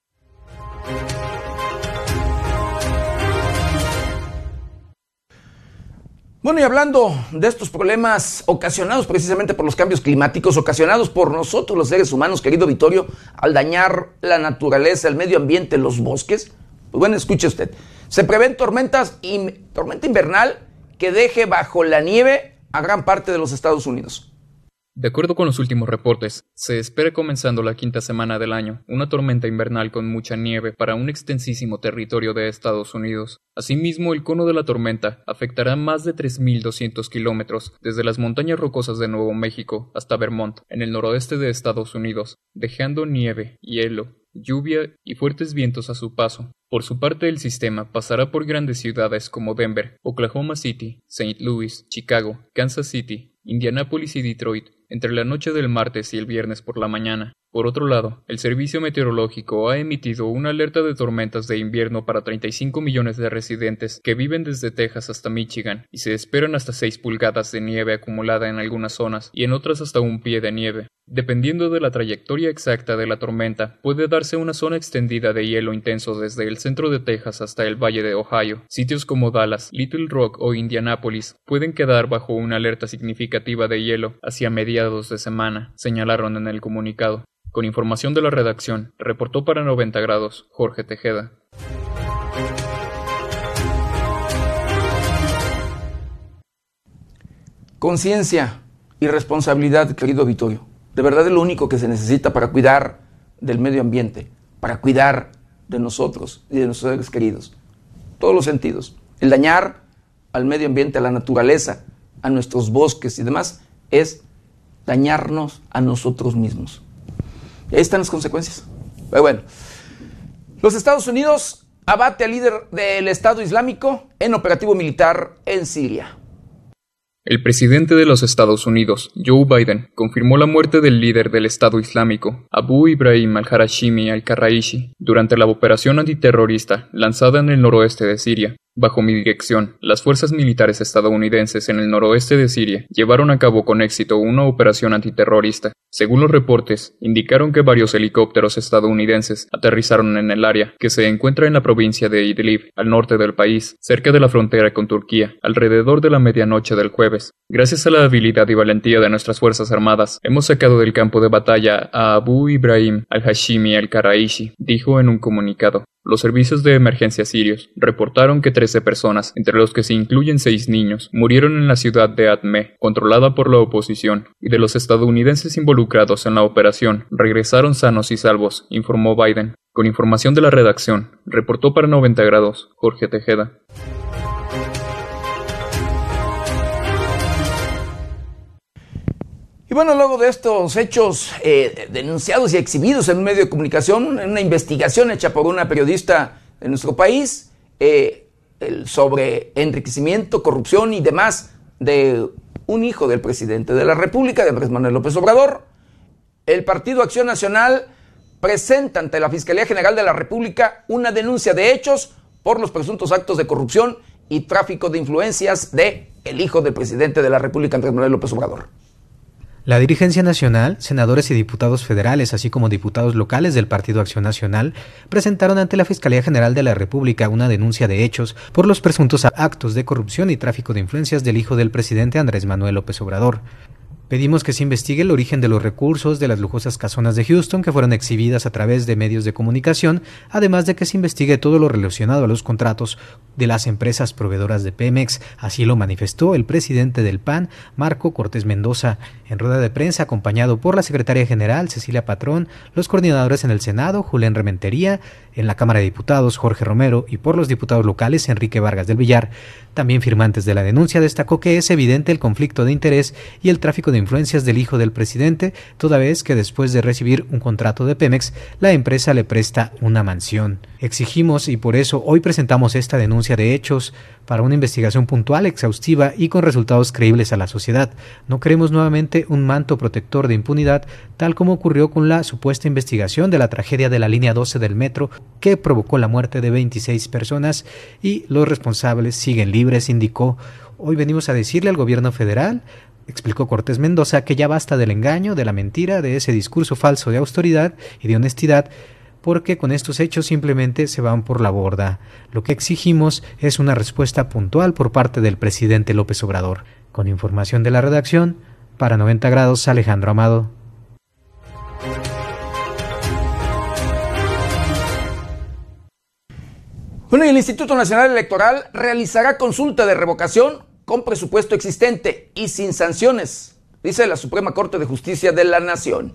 Bueno, y hablando de estos problemas ocasionados precisamente por los cambios climáticos, ocasionados por nosotros los seres humanos, querido Vittorio, al dañar la naturaleza, el medio ambiente, los bosques, pues bueno, escuche usted, se prevén tormentas y tormenta invernal que deje bajo la nieve a gran parte de los Estados Unidos. De acuerdo con los últimos reportes, se espera comenzando la quinta semana del año una tormenta invernal con mucha nieve para un extensísimo territorio de Estados Unidos. Asimismo, el cono de la tormenta afectará más de 3.200 kilómetros desde las montañas rocosas de Nuevo México hasta Vermont, en el noroeste de Estados Unidos, dejando nieve, hielo, lluvia y fuertes vientos a su paso. Por su parte, el sistema pasará por grandes ciudades como Denver, Oklahoma City, St. Louis, Chicago, Kansas City, Indianápolis y Detroit, entre la noche del martes y el viernes por la mañana. Por otro lado, el Servicio Meteorológico ha emitido una alerta de tormentas de invierno para 35 millones de residentes que viven desde Texas hasta Michigan y se esperan hasta 6 pulgadas de nieve acumulada en algunas zonas y en otras hasta un pie de nieve. Dependiendo de la trayectoria exacta de la tormenta, puede darse una zona extendida de hielo intenso desde el centro de Texas hasta el valle de Ohio. Sitios como Dallas, Little Rock o Indianapolis pueden quedar bajo una alerta significativa de hielo hacia mediados de semana, señalaron en el comunicado. Con información de la redacción, reportó para 90 grados Jorge Tejeda. Conciencia y responsabilidad, querido Vittorio. De verdad es lo único que se necesita para cuidar del medio ambiente, para cuidar de nosotros y de nuestros seres queridos. Todos los sentidos. El dañar al medio ambiente, a la naturaleza, a nuestros bosques y demás, es dañarnos a nosotros mismos. Y ahí están las consecuencias. Pero bueno, los Estados Unidos abate al líder del Estado Islámico en operativo militar en Siria. El presidente de los Estados Unidos, Joe Biden, confirmó la muerte del líder del Estado Islámico, Abu Ibrahim al-Harashimi al-Karraishi, durante la operación antiterrorista lanzada en el noroeste de Siria, Bajo mi dirección, las fuerzas militares estadounidenses en el noroeste de Siria llevaron a cabo con éxito una operación antiterrorista. Según los reportes, indicaron que varios helicópteros estadounidenses aterrizaron en el área, que se encuentra en la provincia de Idlib, al norte del país, cerca de la frontera con Turquía, alrededor de la medianoche del jueves. Gracias a la habilidad y valentía de nuestras Fuerzas Armadas, hemos sacado del campo de batalla a Abu Ibrahim al-Hashimi al-Karaishi, dijo en un comunicado. Los servicios de emergencia sirios reportaron que 13 personas, entre los que se incluyen seis niños, murieron en la ciudad de Atme, controlada por la oposición, y de los estadounidenses involucrados en la operación regresaron sanos y salvos, informó Biden. Con información de la redacción, reportó para 90 grados Jorge Tejeda. Y bueno, luego de estos hechos eh, denunciados y exhibidos en un medio de comunicación, en una investigación hecha por una periodista de nuestro país eh, sobre enriquecimiento, corrupción y demás de un hijo del presidente de la República, de Andrés Manuel López Obrador, el Partido Acción Nacional presenta ante la Fiscalía General de la República una denuncia de hechos por los presuntos actos de corrupción y tráfico de influencias de el hijo del presidente de la República, Andrés Manuel López Obrador. La dirigencia nacional, senadores y diputados federales, así como diputados locales del Partido Acción Nacional, presentaron ante la Fiscalía General de la República una denuncia de hechos por los presuntos actos de corrupción y tráfico de influencias del hijo del presidente Andrés Manuel López Obrador. Pedimos que se investigue el origen de los recursos de las lujosas casonas de Houston que fueron exhibidas a través de medios de comunicación, además de que se investigue todo lo relacionado a los contratos de las empresas proveedoras de Pemex. Así lo manifestó el presidente del PAN, Marco Cortés Mendoza, en rueda de prensa acompañado por la secretaria general Cecilia Patrón, los coordinadores en el Senado, Julián Rementería, en la Cámara de Diputados, Jorge Romero, y por los diputados locales, Enrique Vargas del Villar. También firmantes de la denuncia destacó que es evidente el conflicto de interés y el tráfico de influencias del hijo del presidente, toda vez que después de recibir un contrato de Pemex, la empresa le presta una mansión. Exigimos y por eso hoy presentamos esta denuncia de hechos para una investigación puntual, exhaustiva y con resultados creíbles a la sociedad. No queremos nuevamente un manto protector de impunidad, tal como ocurrió con la supuesta investigación de la tragedia de la línea 12 del metro que provocó la muerte de 26 personas y los responsables siguen libres, indicó. Hoy venimos a decirle al gobierno federal explicó Cortés Mendoza que ya basta del engaño, de la mentira, de ese discurso falso de autoridad y de honestidad, porque con estos hechos simplemente se van por la borda. Lo que exigimos es una respuesta puntual por parte del presidente López Obrador. Con información de la redacción, para 90 grados, Alejandro Amado. Bueno, el Instituto Nacional Electoral realizará consulta de revocación con presupuesto existente y sin sanciones, dice la Suprema Corte de Justicia de la Nación.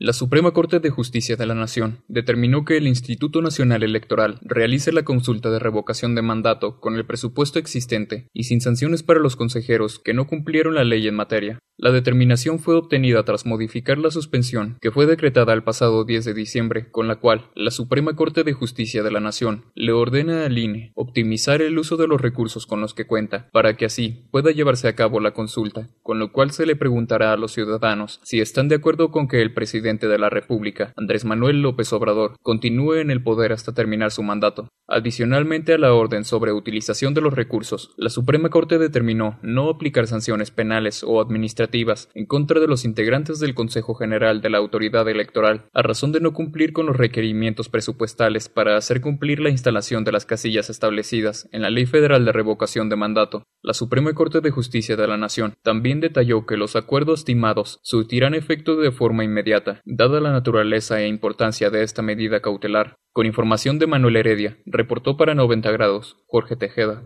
La Suprema Corte de Justicia de la Nación determinó que el Instituto Nacional Electoral realice la consulta de revocación de mandato con el presupuesto existente y sin sanciones para los consejeros que no cumplieron la ley en materia. La determinación fue obtenida tras modificar la suspensión que fue decretada el pasado 10 de diciembre, con la cual la Suprema Corte de Justicia de la Nación le ordena al INE optimizar el uso de los recursos con los que cuenta, para que así pueda llevarse a cabo la consulta, con lo cual se le preguntará a los ciudadanos si están de acuerdo con que el presidente de la República, Andrés Manuel López Obrador, continúe en el poder hasta terminar su mandato. Adicionalmente a la orden sobre utilización de los recursos, la Suprema Corte determinó no aplicar sanciones penales o administrativas en contra de los integrantes del Consejo General de la Autoridad Electoral a razón de no cumplir con los requerimientos presupuestales para hacer cumplir la instalación de las casillas establecidas en la Ley Federal de Revocación de Mandato. La Suprema Corte de Justicia de la Nación también detalló que los acuerdos estimados surtirán efecto de forma inmediata dada la naturaleza e importancia de esta medida cautelar. Con información de Manuel Heredia, reportó para 90 grados Jorge Tejeda.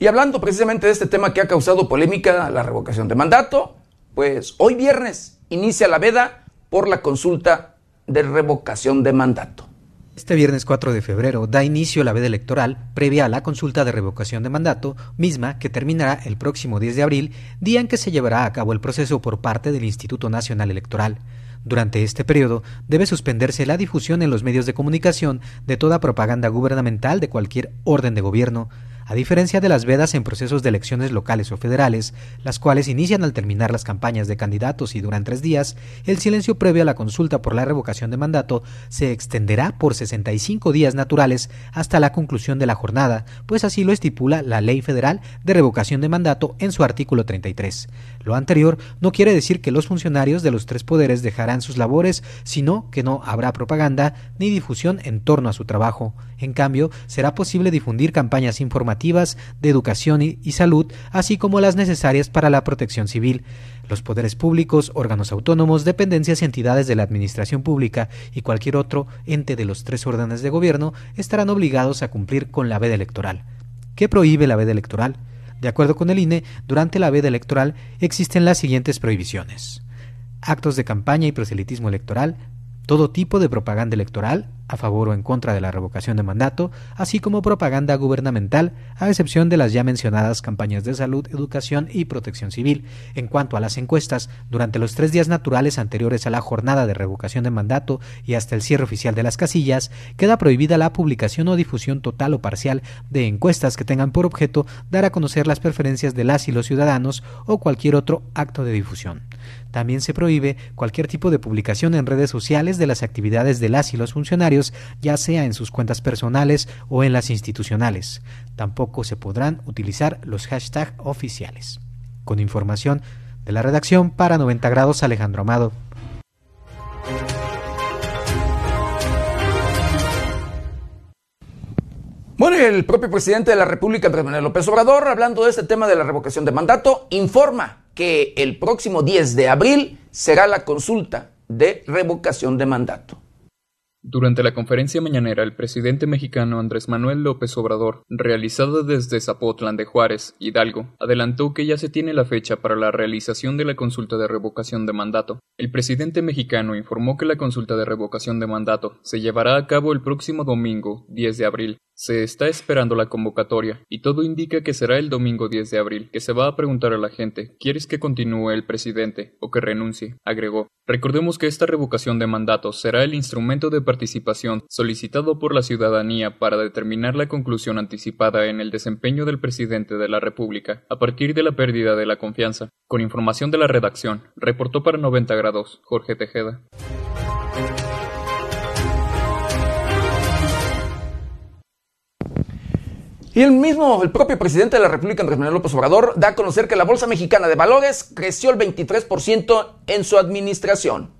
Y hablando precisamente de este tema que ha causado polémica, la revocación de mandato, pues hoy viernes inicia la veda por la consulta de revocación de mandato. Este viernes 4 de febrero da inicio la veda electoral previa a la consulta de revocación de mandato, misma que terminará el próximo 10 de abril, día en que se llevará a cabo el proceso por parte del Instituto Nacional Electoral. Durante este periodo debe suspenderse la difusión en los medios de comunicación de toda propaganda gubernamental de cualquier orden de gobierno, a diferencia de las vedas en procesos de elecciones locales o federales, las cuales inician al terminar las campañas de candidatos y duran tres días, el silencio previo a la consulta por la revocación de mandato se extenderá por 65 días naturales hasta la conclusión de la jornada, pues así lo estipula la Ley Federal de Revocación de Mandato en su artículo 33. Lo anterior no quiere decir que los funcionarios de los tres poderes dejarán sus labores, sino que no habrá propaganda ni difusión en torno a su trabajo. En cambio, será posible difundir campañas informativas de educación y, salud, así como las necesarias para la protección civil. Los poderes públicos, órganos autónomos, dependencias y entidades de la administración pública y cualquier otro ente de los tres órdenes de gobierno estarán obligados a cumplir con la veda electoral. ¿Qué prohíbe la veda electoral? De acuerdo con el INE, durante la veda electoral existen las siguientes prohibiciones. Actos de campaña y proselitismo electoral, todo tipo de propaganda electoral, a favor o en contra de la revocación de mandato, así como propaganda gubernamental, a excepción de las ya mencionadas campañas de salud, educación y protección civil. En cuanto a las encuestas, durante los tres días naturales anteriores a la jornada de revocación de mandato y hasta el cierre oficial de las casillas, queda prohibida la publicación o difusión total o parcial de encuestas que tengan por objeto dar a conocer las preferencias de las y los ciudadanos o cualquier otro acto de difusión. También se prohíbe cualquier tipo de publicación en redes sociales de las actividades de las y los funcionarios, ya sea en sus cuentas personales o en las institucionales. Tampoco se podrán utilizar los hashtags oficiales. Con información de la redacción para 90 grados Alejandro Amado. Bueno, el propio presidente de la República, Andrés Manuel López Obrador, hablando de este tema de la revocación de mandato, informa que el próximo 10 de abril será la consulta de revocación de mandato. Durante la conferencia mañanera, el presidente mexicano Andrés Manuel López Obrador, realizada desde Zapotlán de Juárez, Hidalgo, adelantó que ya se tiene la fecha para la realización de la consulta de revocación de mandato. El presidente mexicano informó que la consulta de revocación de mandato se llevará a cabo el próximo domingo, 10 de abril, se está esperando la convocatoria, y todo indica que será el domingo 10 de abril, que se va a preguntar a la gente, ¿quieres que continúe el presidente o que renuncie? agregó. Recordemos que esta revocación de mandato será el instrumento de participación solicitado por la ciudadanía para determinar la conclusión anticipada en el desempeño del presidente de la República, a partir de la pérdida de la confianza. Con información de la redacción, reportó para 90 grados Jorge Tejeda. Y el mismo, el propio presidente de la República, Andrés Manuel López Obrador, da a conocer que la Bolsa Mexicana de Valores creció el 23% en su administración.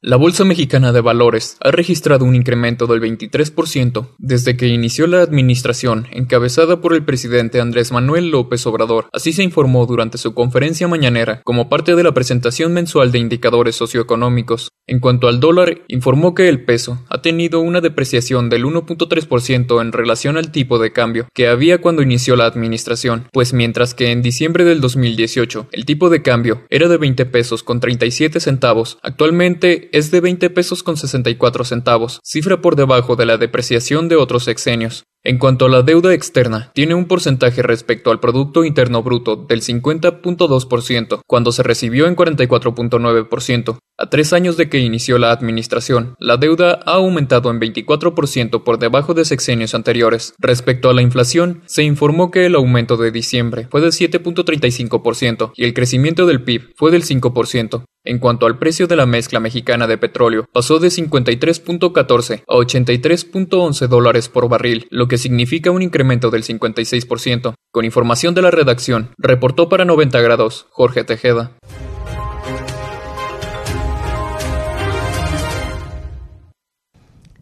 La Bolsa Mexicana de Valores ha registrado un incremento del 23% desde que inició la administración encabezada por el presidente Andrés Manuel López Obrador. Así se informó durante su conferencia mañanera como parte de la presentación mensual de indicadores socioeconómicos. En cuanto al dólar, informó que el peso ha tenido una depreciación del 1.3% en relación al tipo de cambio que había cuando inició la administración, pues mientras que en diciembre del 2018 el tipo de cambio era de 20 pesos con 37 centavos, actualmente es de 20 pesos con 64 centavos, cifra por debajo de la depreciación de otros sexenios. En cuanto a la deuda externa, tiene un porcentaje respecto al Producto Interno Bruto del 50.2% cuando se recibió en 44.9%. A tres años de que inició la administración, la deuda ha aumentado en 24% por debajo de sexenios anteriores. Respecto a la inflación, se informó que el aumento de diciembre fue del 7.35% y el crecimiento del PIB fue del 5%. En cuanto al precio de la mezcla mexicana de petróleo, pasó de 53.14 a 83.11 dólares por barril, lo que significa un incremento del 56%. Con información de la redacción, reportó para 90 grados Jorge Tejeda.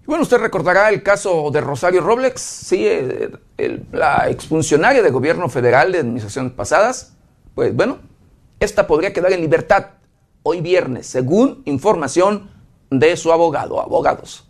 Bueno, usted recordará el caso de Rosario Robles, sí, eh, la exfuncionaria de gobierno federal de administraciones pasadas. Pues bueno, esta podría quedar en libertad hoy viernes, según información de su abogado, abogados.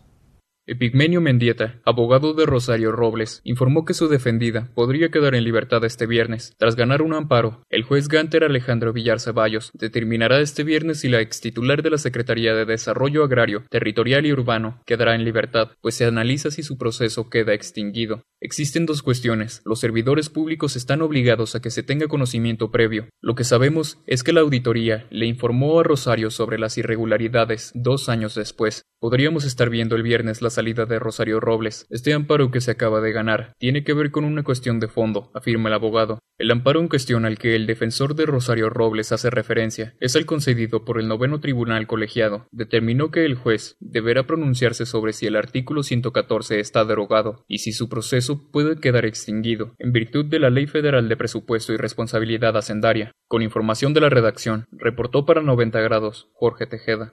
Epigmenio Mendieta, abogado de Rosario Robles, informó que su defendida podría quedar en libertad este viernes. Tras ganar un amparo, el juez Ganter Alejandro Villar Ceballos determinará este viernes si la ex titular de la Secretaría de Desarrollo Agrario, Territorial y Urbano quedará en libertad, pues se analiza si su proceso queda extinguido. Existen dos cuestiones. Los servidores públicos están obligados a que se tenga conocimiento previo. Lo que sabemos es que la auditoría le informó a Rosario sobre las irregularidades dos años después. Podríamos estar viendo el viernes la salida de Rosario Robles. Este amparo que se acaba de ganar tiene que ver con una cuestión de fondo, afirma el abogado. El amparo en cuestión al que el defensor de Rosario Robles hace referencia es el concedido por el noveno tribunal colegiado. Determinó que el juez deberá pronunciarse sobre si el artículo 114 está derogado y si su proceso puede quedar extinguido, en virtud de la Ley Federal de Presupuesto y Responsabilidad Hacendaria. Con información de la redacción, reportó para 90 grados Jorge Tejeda.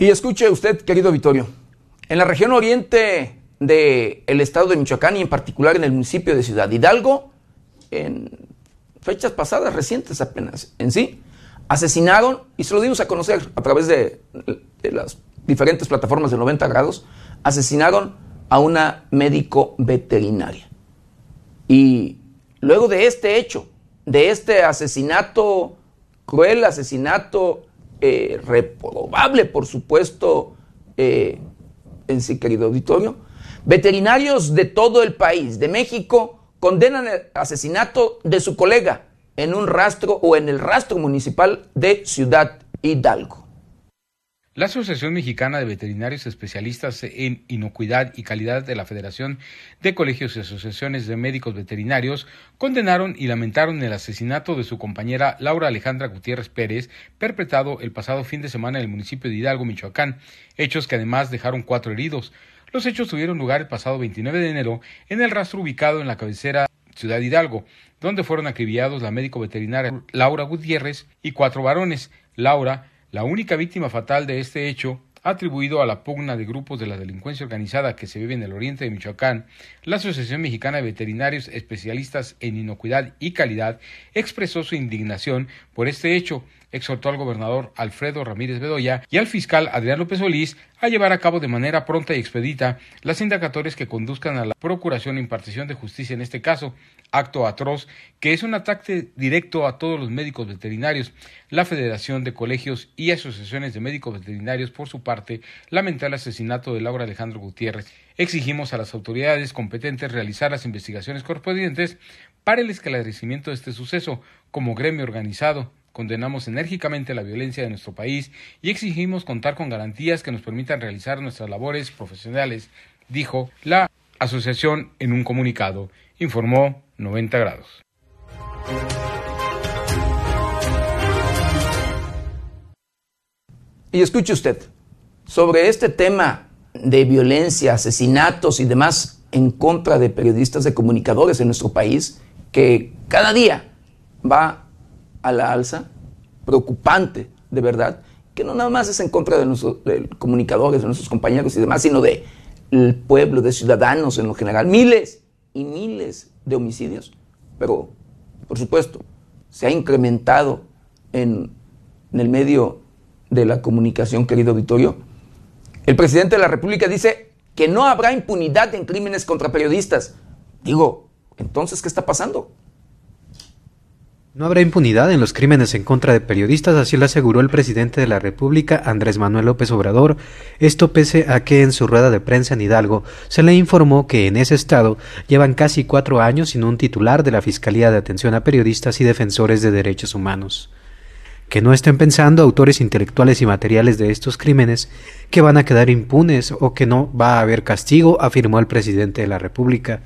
Y escuche usted, querido Vittorio, en la región oriente del estado de Michoacán y en particular en el municipio de Ciudad Hidalgo, en fechas pasadas, recientes apenas en sí, asesinaron, y se lo dimos a conocer a través de, de las diferentes plataformas de 90 grados, asesinaron a una médico veterinaria. Y luego de este hecho, de este asesinato, cruel asesinato eh, reprobable, por supuesto, eh, en sí, querido auditorio. Veterinarios de todo el país, de México, condenan el asesinato de su colega en un rastro o en el rastro municipal de Ciudad Hidalgo. La Asociación Mexicana de Veterinarios Especialistas en Inocuidad y Calidad de la Federación de Colegios y Asociaciones de Médicos Veterinarios condenaron y lamentaron el asesinato de su compañera Laura Alejandra Gutiérrez Pérez, perpetrado el pasado fin de semana en el municipio de Hidalgo, Michoacán, hechos que además dejaron cuatro heridos. Los hechos tuvieron lugar el pasado 29 de enero en el rastro ubicado en la cabecera Ciudad Hidalgo, donde fueron acribillados la médico veterinaria Laura Gutiérrez y cuatro varones. Laura, la única víctima fatal de este hecho, atribuido a la pugna de grupos de la delincuencia organizada que se vive en el oriente de Michoacán, la Asociación Mexicana de Veterinarios Especialistas en Inocuidad y Calidad expresó su indignación por este hecho, exhortó al gobernador Alfredo Ramírez Bedoya y al fiscal Adrián López Solís a llevar a cabo de manera pronta y expedita las indagatorias que conduzcan a la procuración e impartición de justicia en este caso, acto atroz que es un ataque directo a todos los médicos veterinarios. La Federación de Colegios y Asociaciones de Médicos Veterinarios, por su parte, lamenta el asesinato de Laura Alejandro Gutiérrez. Exigimos a las autoridades competentes realizar las investigaciones correspondientes para el esclarecimiento de este suceso como gremio organizado Condenamos enérgicamente la violencia de nuestro país y exigimos contar con garantías que nos permitan realizar nuestras labores profesionales, dijo la asociación en un comunicado, informó 90 grados. Y escuche usted, sobre este tema de violencia, asesinatos y demás en contra de periodistas, de comunicadores en nuestro país, que cada día va a la alza, preocupante, de verdad, que no nada más es en contra de nuestros comunicadores, de nuestros compañeros y demás, sino de el pueblo, de ciudadanos en lo general. Miles y miles de homicidios. Pero, por supuesto, se ha incrementado en, en el medio de la comunicación, querido auditorio. El presidente de la República dice que no habrá impunidad en crímenes contra periodistas. Digo, entonces, ¿qué está pasando? No habrá impunidad en los crímenes en contra de periodistas, así lo aseguró el presidente de la República, Andrés Manuel López Obrador, esto pese a que en su rueda de prensa en Hidalgo se le informó que en ese estado llevan casi cuatro años sin un titular de la Fiscalía de Atención a Periodistas y Defensores de Derechos Humanos. Que no estén pensando autores intelectuales y materiales de estos crímenes que van a quedar impunes o que no va a haber castigo, afirmó el presidente de la República.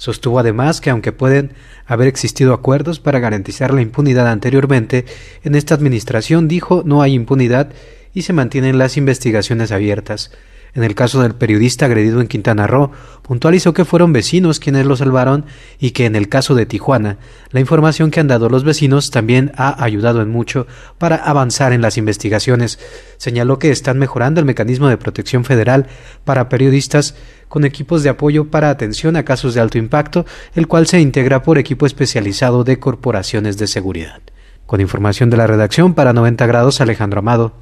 Sostuvo además que aunque pueden haber existido acuerdos para garantizar la impunidad anteriormente, en esta administración dijo no hay impunidad y se mantienen las investigaciones abiertas. En el caso del periodista agredido en Quintana Roo, puntualizó que fueron vecinos quienes lo salvaron y que en el caso de Tijuana, la información que han dado los vecinos también ha ayudado en mucho para avanzar en las investigaciones. Señaló que están mejorando el mecanismo de protección federal para periodistas con equipos de apoyo para atención a casos de alto impacto, el cual se integra por equipo especializado de corporaciones de seguridad. Con información de la redacción para 90 grados, Alejandro Amado.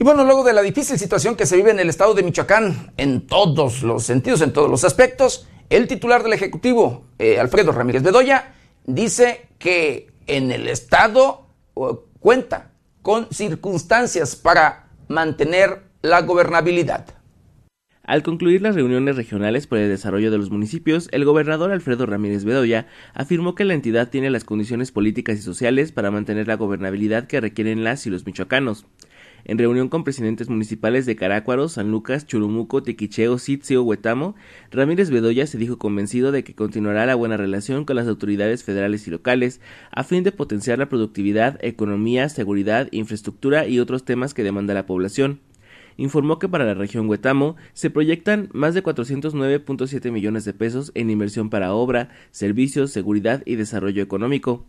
Y bueno, luego de la difícil situación que se vive en el estado de Michoacán, en todos los sentidos, en todos los aspectos, el titular del Ejecutivo, eh, Alfredo Ramírez Bedoya, dice que en el estado cuenta con circunstancias para mantener la gobernabilidad. Al concluir las reuniones regionales por el desarrollo de los municipios, el gobernador Alfredo Ramírez Bedoya afirmó que la entidad tiene las condiciones políticas y sociales para mantener la gobernabilidad que requieren las y los michoacanos. En reunión con presidentes municipales de Carácuaro, San Lucas, Churumuco, Tequicheo, Sitzio, Huetamo, Ramírez Bedoya se dijo convencido de que continuará la buena relación con las autoridades federales y locales a fin de potenciar la productividad, economía, seguridad, infraestructura y otros temas que demanda la población informó que para la región Huetamo se proyectan más de 409.7 millones de pesos en inversión para obra, servicios, seguridad y desarrollo económico.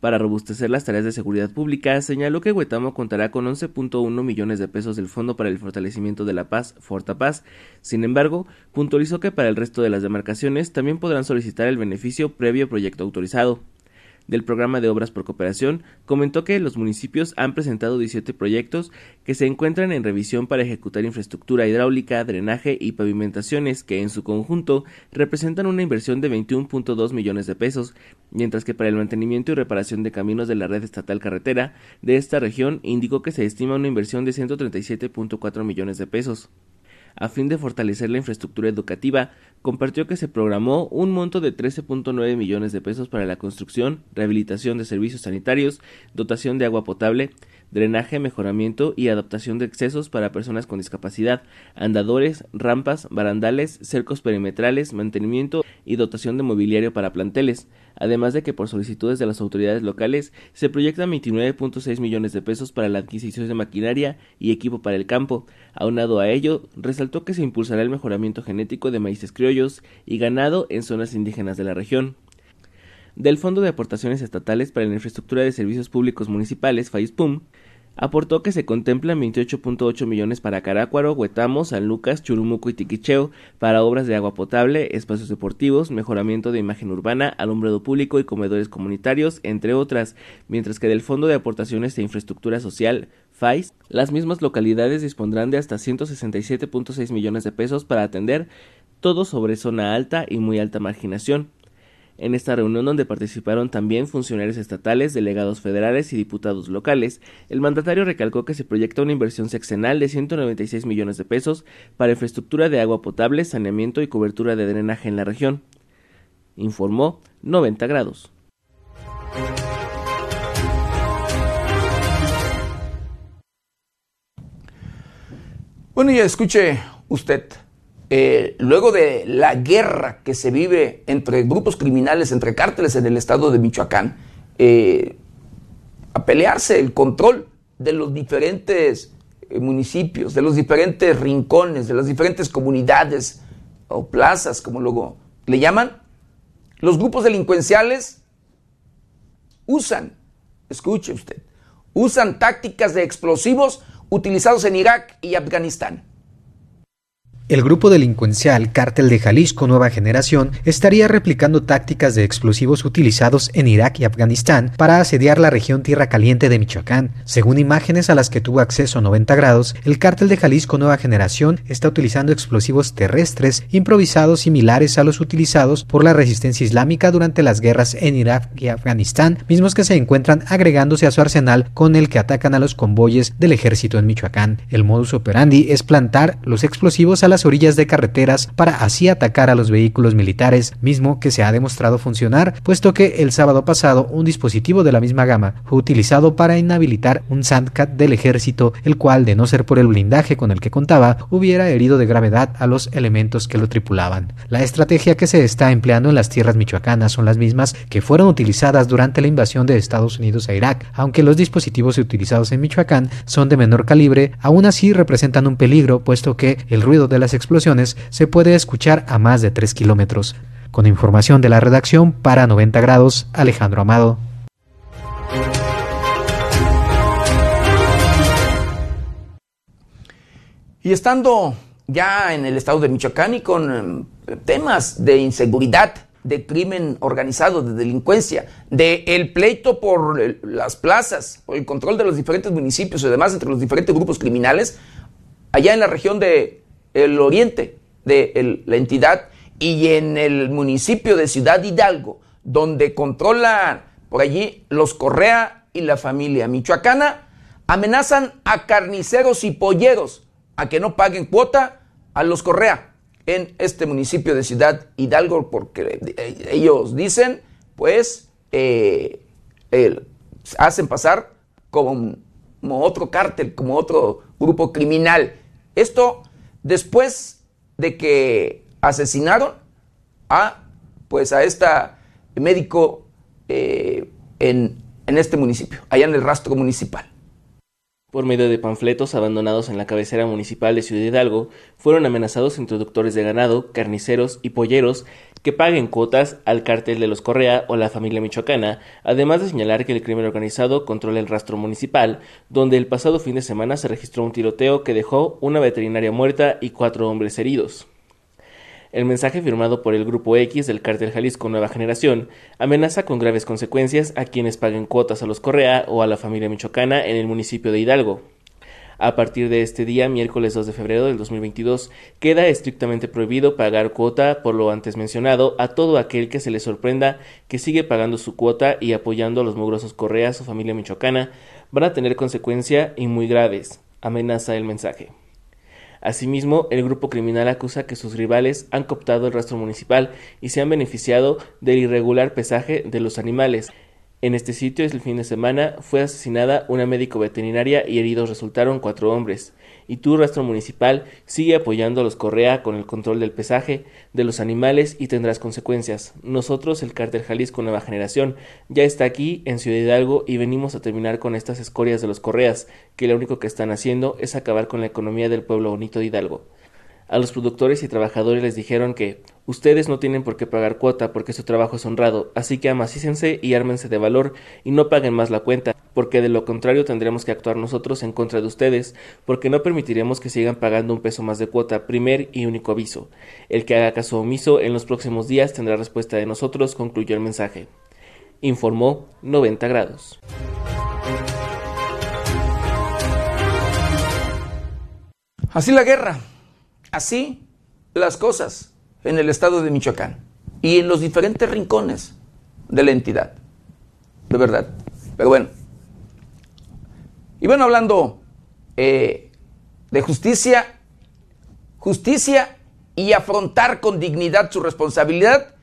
Para robustecer las tareas de seguridad pública, señaló que Huetamo contará con 11.1 millones de pesos del Fondo para el Fortalecimiento de la Paz, Fortapaz. Sin embargo, puntualizó que para el resto de las demarcaciones también podrán solicitar el beneficio previo proyecto autorizado del programa de obras por cooperación, comentó que los municipios han presentado 17 proyectos que se encuentran en revisión para ejecutar infraestructura hidráulica, drenaje y pavimentaciones que en su conjunto representan una inversión de 21.2 millones de pesos, mientras que para el mantenimiento y reparación de caminos de la red estatal carretera de esta región indicó que se estima una inversión de 137.4 millones de pesos a fin de fortalecer la infraestructura educativa, compartió que se programó un monto de 13.9 millones de pesos para la construcción, rehabilitación de servicios sanitarios, dotación de agua potable, drenaje, mejoramiento y adaptación de excesos para personas con discapacidad, andadores, rampas, barandales, cercos perimetrales, mantenimiento y dotación de mobiliario para planteles, además de que por solicitudes de las autoridades locales se proyectan 29.6 millones de pesos para la adquisición de maquinaria y equipo para el campo. Aunado a ello, resaltó que se impulsará el mejoramiento genético de maíces criollos y ganado en zonas indígenas de la región del Fondo de Aportaciones Estatales para la Infraestructura de Servicios Públicos Municipales, FAISPUM, aportó que se contemplan 28.8 millones para Carácuaro, Huetamo, San Lucas, Churumuco y Tiquicheo para obras de agua potable, espacios deportivos, mejoramiento de imagen urbana, alumbrado público y comedores comunitarios, entre otras, mientras que del Fondo de Aportaciones de Infraestructura Social, FAIS, las mismas localidades dispondrán de hasta 167.6 millones de pesos para atender todo sobre zona alta y muy alta marginación, en esta reunión donde participaron también funcionarios estatales, delegados federales y diputados locales, el mandatario recalcó que se proyecta una inversión sexenal de 196 millones de pesos para infraestructura de agua potable, saneamiento y cobertura de drenaje en la región. Informó 90 grados. Bueno, ya escuche usted eh, luego de la guerra que se vive entre grupos criminales, entre cárteles en el estado de Michoacán, eh, a pelearse el control de los diferentes eh, municipios, de los diferentes rincones, de las diferentes comunidades o plazas, como luego le llaman, los grupos delincuenciales usan, escuche usted, usan tácticas de explosivos utilizados en Irak y Afganistán. El grupo delincuencial Cártel de Jalisco Nueva Generación estaría replicando tácticas de explosivos utilizados en Irak y Afganistán para asediar la región Tierra Caliente de Michoacán. Según imágenes a las que tuvo acceso 90 grados, el Cártel de Jalisco Nueva Generación está utilizando explosivos terrestres improvisados similares a los utilizados por la resistencia islámica durante las guerras en Irak y Afganistán, mismos que se encuentran agregándose a su arsenal con el que atacan a los convoyes del ejército en Michoacán. El modus operandi es plantar los explosivos a las orillas de carreteras para así atacar a los vehículos militares, mismo que se ha demostrado funcionar, puesto que el sábado pasado un dispositivo de la misma gama fue utilizado para inhabilitar un Sandcat del ejército, el cual, de no ser por el blindaje con el que contaba, hubiera herido de gravedad a los elementos que lo tripulaban. La estrategia que se está empleando en las tierras michoacanas son las mismas que fueron utilizadas durante la invasión de Estados Unidos a Irak, aunque los dispositivos utilizados en Michoacán son de menor calibre, aún así representan un peligro, puesto que el ruido de las explosiones se puede escuchar a más de 3 kilómetros. Con información de la redacción para 90 grados, Alejandro Amado. Y estando ya en el estado de Michoacán y con temas de inseguridad, de crimen organizado, de delincuencia, de el pleito por las plazas, por el control de los diferentes municipios y demás entre los diferentes grupos criminales, allá en la región del el oriente de la entidad y en el municipio de Ciudad Hidalgo, donde controla por allí los Correa y la familia michoacana, amenazan a carniceros y polleros a que no paguen cuota a los Correa en este municipio de Ciudad Hidalgo, porque ellos dicen, pues, eh, hacen pasar como, como otro cártel, como otro grupo criminal. Esto después de que asesinaron a, pues, a esta médico eh, en, en este municipio, allá en el rastro municipal por medio de panfletos abandonados en la cabecera municipal de Ciudad Hidalgo, fueron amenazados introductores de ganado, carniceros y polleros que paguen cuotas al cártel de los Correa o la familia michoacana, además de señalar que el crimen organizado controla el rastro municipal, donde el pasado fin de semana se registró un tiroteo que dejó una veterinaria muerta y cuatro hombres heridos. El mensaje firmado por el Grupo X del Cártel Jalisco Nueva Generación amenaza con graves consecuencias a quienes paguen cuotas a los Correa o a la familia michoacana en el municipio de Hidalgo. A partir de este día, miércoles 2 de febrero del 2022, queda estrictamente prohibido pagar cuota por lo antes mencionado a todo aquel que se le sorprenda que sigue pagando su cuota y apoyando a los mugrosos Correas o familia michoacana van a tener consecuencias y muy graves, amenaza el mensaje. Asimismo, el grupo criminal acusa que sus rivales han cooptado el rastro municipal y se han beneficiado del irregular pesaje de los animales. En este sitio, el fin de semana, fue asesinada una médico veterinaria y heridos resultaron cuatro hombres. Y tu rastro municipal sigue apoyando a los Correa con el control del pesaje de los animales y tendrás consecuencias. Nosotros, el Cártel Jalisco Nueva Generación, ya está aquí en Ciudad Hidalgo y venimos a terminar con estas escorias de los Correas, que lo único que están haciendo es acabar con la economía del pueblo bonito de Hidalgo. A los productores y trabajadores les dijeron que ustedes no tienen por qué pagar cuota porque su trabajo es honrado, así que amacícense y ármense de valor y no paguen más la cuenta, porque de lo contrario tendremos que actuar nosotros en contra de ustedes, porque no permitiremos que sigan pagando un peso más de cuota, primer y único aviso. El que haga caso omiso en los próximos días tendrá respuesta de nosotros, concluyó el mensaje. Informó 90 grados. Así la guerra. Así las cosas en el estado de Michoacán y en los diferentes rincones de la entidad. De verdad. Pero bueno. Y bueno, hablando eh, de justicia, justicia y afrontar con dignidad su responsabilidad,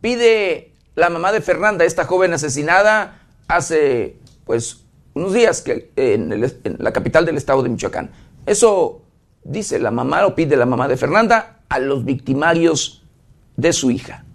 pide la mamá de Fernanda, esta joven asesinada hace pues unos días que, en, en la capital del estado de Michoacán. Eso dice la mamá o pide la mamá de Fernanda a los victimarios de su hija.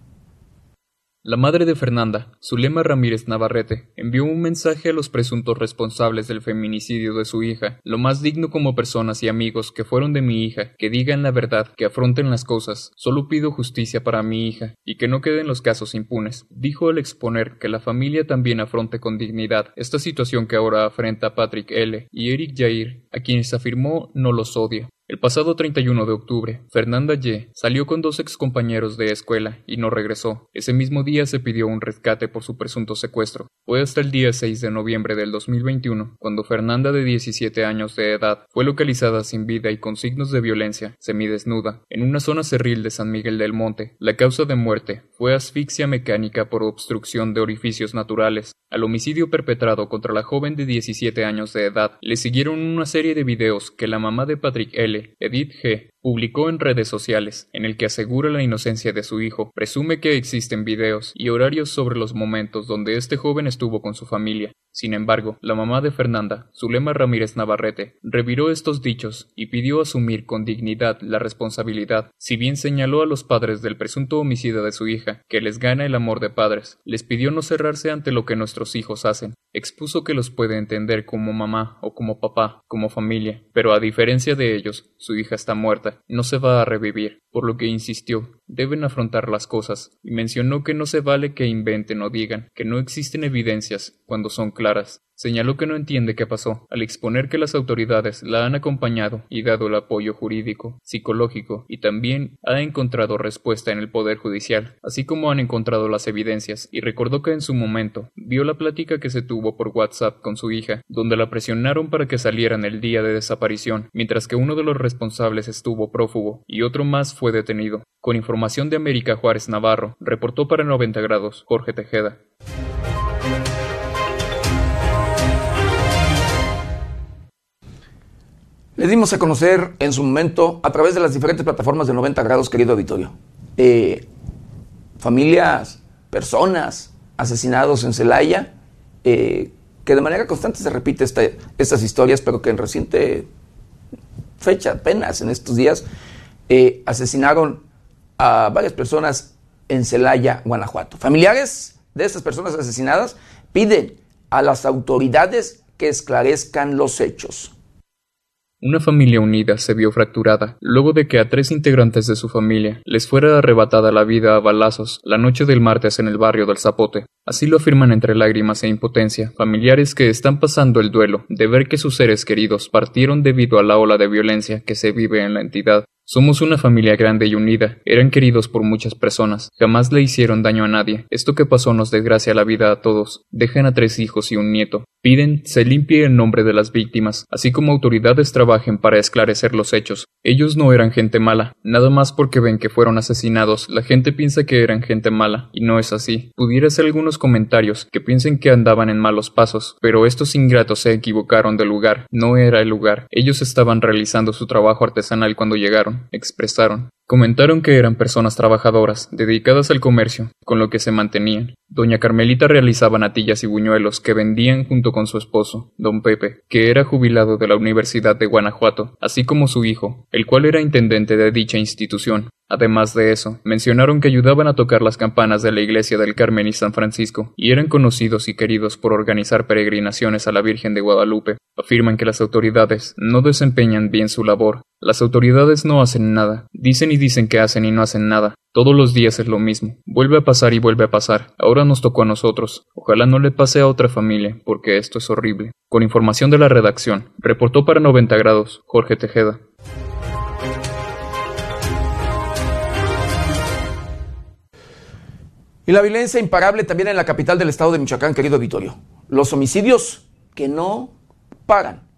La madre de Fernanda, Zulema Ramírez Navarrete, envió un mensaje a los presuntos responsables del feminicidio de su hija, lo más digno como personas y amigos que fueron de mi hija, que digan la verdad, que afronten las cosas. Solo pido justicia para mi hija, y que no queden los casos impunes. Dijo al exponer que la familia también afronte con dignidad esta situación que ahora afrenta Patrick L. y Eric Jair, a quienes afirmó no los odia. El pasado 31 de octubre, Fernanda Y salió con dos excompañeros de escuela y no regresó. Ese mismo día se pidió un rescate por su presunto secuestro. Fue hasta el día 6 de noviembre del 2021 cuando Fernanda de 17 años de edad fue localizada sin vida y con signos de violencia, semidesnuda, en una zona cerril de San Miguel del Monte. La causa de muerte fue asfixia mecánica por obstrucción de orificios naturales. Al homicidio perpetrado contra la joven de 17 años de edad le siguieron una serie de videos que la mamá de Patrick L., Edith G., publicó en redes sociales, en el que asegura la inocencia de su hijo, presume que existen videos y horarios sobre los momentos donde este joven estuvo con su familia. Sin embargo, la mamá de Fernanda, Zulema Ramírez Navarrete, reviró estos dichos y pidió asumir con dignidad la responsabilidad. Si bien señaló a los padres del presunto homicidio de su hija, que les gana el amor de padres, les pidió no cerrarse ante lo que nuestros hijos hacen. Expuso que los puede entender como mamá o como papá, como familia, pero a diferencia de ellos, su hija está muerta no se va a revivir, por lo que insistió deben afrontar las cosas, y mencionó que no se vale que inventen o digan que no existen evidencias cuando son claras. Señaló que no entiende qué pasó, al exponer que las autoridades la han acompañado y dado el apoyo jurídico, psicológico y también ha encontrado respuesta en el Poder Judicial, así como han encontrado las evidencias, y recordó que en su momento vio la plática que se tuvo por WhatsApp con su hija, donde la presionaron para que salieran el día de desaparición, mientras que uno de los responsables estuvo prófugo y otro más fue detenido. Con información de América Juárez Navarro, reportó para 90 grados Jorge Tejeda. Le dimos a conocer en su momento a través de las diferentes plataformas de 90 grados, querido auditorio. Eh, familias, personas asesinados en Celaya, eh, que de manera constante se repite estas historias, pero que en reciente fecha, apenas en estos días, eh, asesinaron a varias personas en Celaya, Guanajuato. Familiares de estas personas asesinadas piden a las autoridades que esclarezcan los hechos. Una familia unida se vio fracturada luego de que a tres integrantes de su familia les fuera arrebatada la vida a balazos la noche del martes en el barrio del Zapote. Así lo afirman entre lágrimas e impotencia familiares que están pasando el duelo de ver que sus seres queridos partieron debido a la ola de violencia que se vive en la entidad. Somos una familia grande y unida. Eran queridos por muchas personas. Jamás le hicieron daño a nadie. Esto que pasó nos desgracia la vida a todos. Dejan a tres hijos y un nieto. Piden se limpie el nombre de las víctimas, así como autoridades trabajen para esclarecer los hechos. Ellos no eran gente mala. Nada más porque ven que fueron asesinados, la gente piensa que eran gente mala, y no es así. Pudiera ser algunos comentarios que piensen que andaban en malos pasos, pero estos ingratos se equivocaron de lugar. No era el lugar. Ellos estaban realizando su trabajo artesanal cuando llegaron expresaron. Comentaron que eran personas trabajadoras, dedicadas al comercio, con lo que se mantenían. Doña Carmelita realizaba natillas y buñuelos que vendían junto con su esposo, don Pepe, que era jubilado de la Universidad de Guanajuato, así como su hijo, el cual era intendente de dicha institución. Además de eso, mencionaron que ayudaban a tocar las campanas de la iglesia del Carmen y San Francisco, y eran conocidos y queridos por organizar peregrinaciones a la Virgen de Guadalupe. Afirman que las autoridades no desempeñan bien su labor. Las autoridades no hacen nada. Dicen y dicen que hacen y no hacen nada. Todos los días es lo mismo. Vuelve a pasar y vuelve a pasar. Ahora nos tocó a nosotros. Ojalá no le pase a otra familia, porque esto es horrible. Con información de la redacción, reportó para 90 grados Jorge Tejeda. Y la violencia imparable también en la capital del estado de Michoacán, querido Vitorio. Los homicidios que no paran.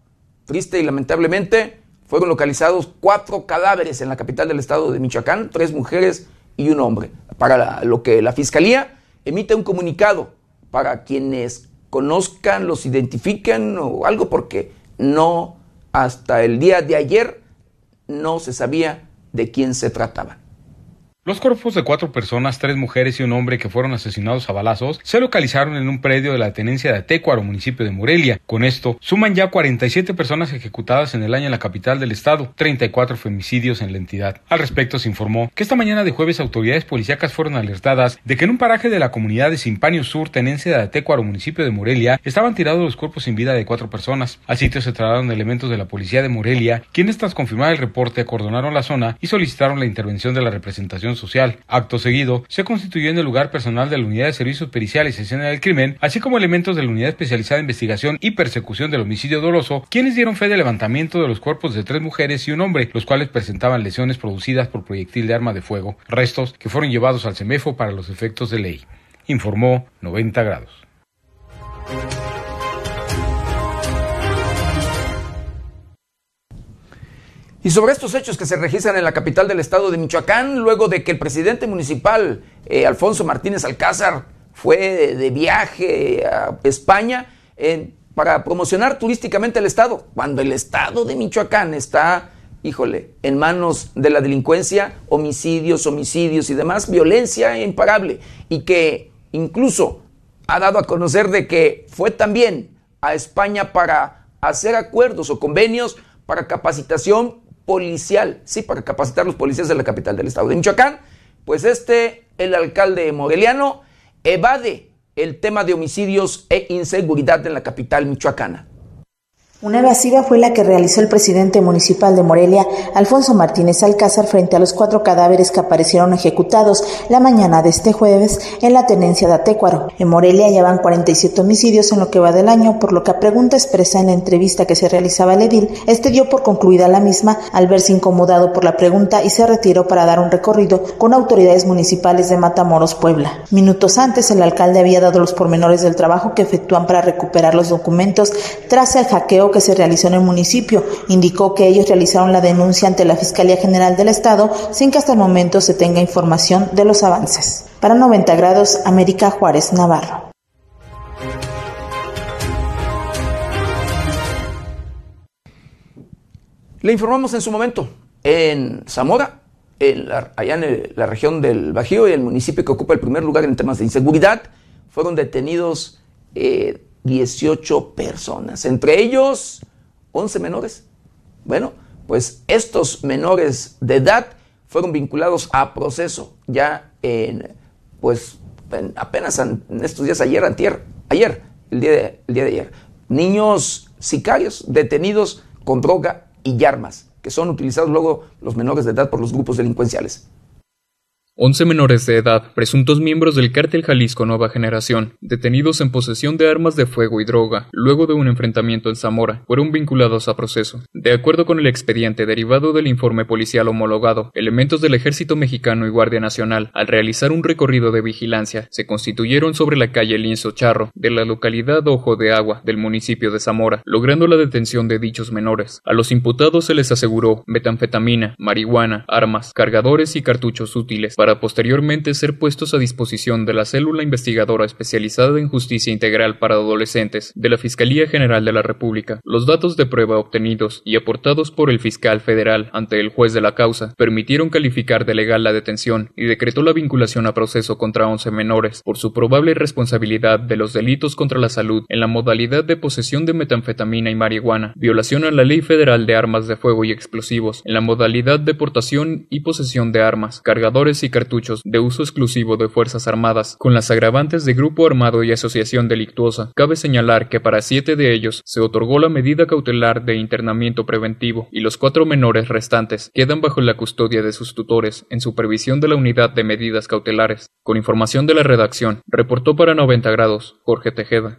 Triste y lamentablemente fueron localizados cuatro cadáveres en la capital del estado de Michoacán, tres mujeres y un hombre. Para lo que la fiscalía emite un comunicado para quienes conozcan, los identifiquen o algo, porque no hasta el día de ayer no se sabía de quién se trataba. Los cuerpos de cuatro personas, tres mujeres y un hombre que fueron asesinados a balazos, se localizaron en un predio de la tenencia de Atecuaro, municipio de Morelia. Con esto, suman ya 47 personas ejecutadas en el año en la capital del estado, 34 femicidios en la entidad. Al respecto, se informó que esta mañana de jueves autoridades policíacas fueron alertadas de que en un paraje de la comunidad de Simpanio Sur, tenencia de Atecuaro, municipio de Morelia, estaban tirados los cuerpos sin vida de cuatro personas. Al sitio se trasladaron elementos de la policía de Morelia, quienes tras confirmar el reporte acordonaron la zona y solicitaron la intervención de la representación social. Acto seguido, se constituyó en el lugar personal de la Unidad de Servicios Periciales y Escena del Crimen, así como elementos de la Unidad Especializada de Investigación y Persecución del Homicidio Doloso, quienes dieron fe del levantamiento de los cuerpos de tres mujeres y un hombre, los cuales presentaban lesiones producidas por proyectil de arma de fuego, restos que fueron llevados al CEMEFO para los efectos de ley. Informó 90 grados. Y sobre estos hechos que se registran en la capital del estado de Michoacán, luego de que el presidente municipal, eh, Alfonso Martínez Alcázar, fue de, viaje a España para promocionar turísticamente el estado, cuando el estado de Michoacán está, híjole, en manos de la delincuencia, homicidios, homicidios y demás, violencia imparable, y que incluso ha dado a conocer de que fue también a España para hacer acuerdos o convenios para capacitación policial, sí, para capacitar los policías de la capital del estado de Michoacán, pues este, el alcalde moreliano, evade el tema de homicidios e inseguridad en la capital michoacana. Una evasiva fue la que realizó el presidente municipal de Morelia, Alfonso Martínez Alcázar, frente a los cuatro cadáveres que aparecieron ejecutados la mañana de este jueves en la tenencia de Atécuaro. En Morelia ya van 47 homicidios en lo que va del año, por lo que a pregunta expresa en la entrevista que se realizaba el edil, este dio por concluida la misma al verse incomodado por la pregunta y se retiró para dar un recorrido con autoridades municipales de Matamoros, Puebla. Minutos antes, el alcalde había dado los pormenores del trabajo que efectúan para recuperar los documentos tras el hackeo que se realizó en el municipio. Indicó que ellos realizaron la denuncia ante la Fiscalía General del Estado sin que hasta el momento se tenga información de los avances. Para 90 grados, América Juárez, Navarro. Le informamos en su momento, en Zamora, allá en la región del Bajío y el municipio que ocupa el primer lugar en temas de inseguridad, fueron detenidos eh, 18 personas, entre ellos 11 menores. Bueno, pues estos menores de edad fueron vinculados a proceso ya en, pues apenas en estos días, ayer, antier, ayer, el día, de, el día de ayer. Niños sicarios detenidos con droga y armas, que son utilizados luego los menores de edad por los grupos delincuenciales. 11 menores de edad, presuntos miembros del cártel Jalisco Nueva Generación, detenidos en posesión de armas de fuego y droga, luego de un enfrentamiento en Zamora, fueron vinculados a proceso. De acuerdo con el expediente derivado del informe policial homologado, elementos del Ejército Mexicano y Guardia Nacional, al realizar un recorrido de vigilancia, se constituyeron sobre la calle Linzo Charro, de la localidad Ojo de Agua, del municipio de Zamora, logrando la detención de dichos menores. A los imputados se les aseguró metanfetamina, marihuana, armas, cargadores y cartuchos útiles para posteriormente ser puestos a disposición de la célula investigadora especializada en justicia integral para adolescentes de la Fiscalía General de la República. Los datos de prueba obtenidos y aportados por el fiscal federal ante el juez de la causa permitieron calificar de legal la detención y decretó la vinculación a proceso contra 11 menores por su probable responsabilidad de los delitos contra la salud en la modalidad de posesión de metanfetamina y marihuana, violación a la Ley Federal de Armas de Fuego y Explosivos en la modalidad de portación y posesión de armas, cargadores y cartuchos de uso exclusivo de Fuerzas Armadas, con las agravantes de grupo armado y asociación delictuosa. Cabe señalar que para siete de ellos se otorgó la medida cautelar de internamiento preventivo y los cuatro menores restantes quedan bajo la custodia de sus tutores en supervisión de la unidad de medidas cautelares. Con información de la redacción, reportó para 90 grados Jorge Tejeda.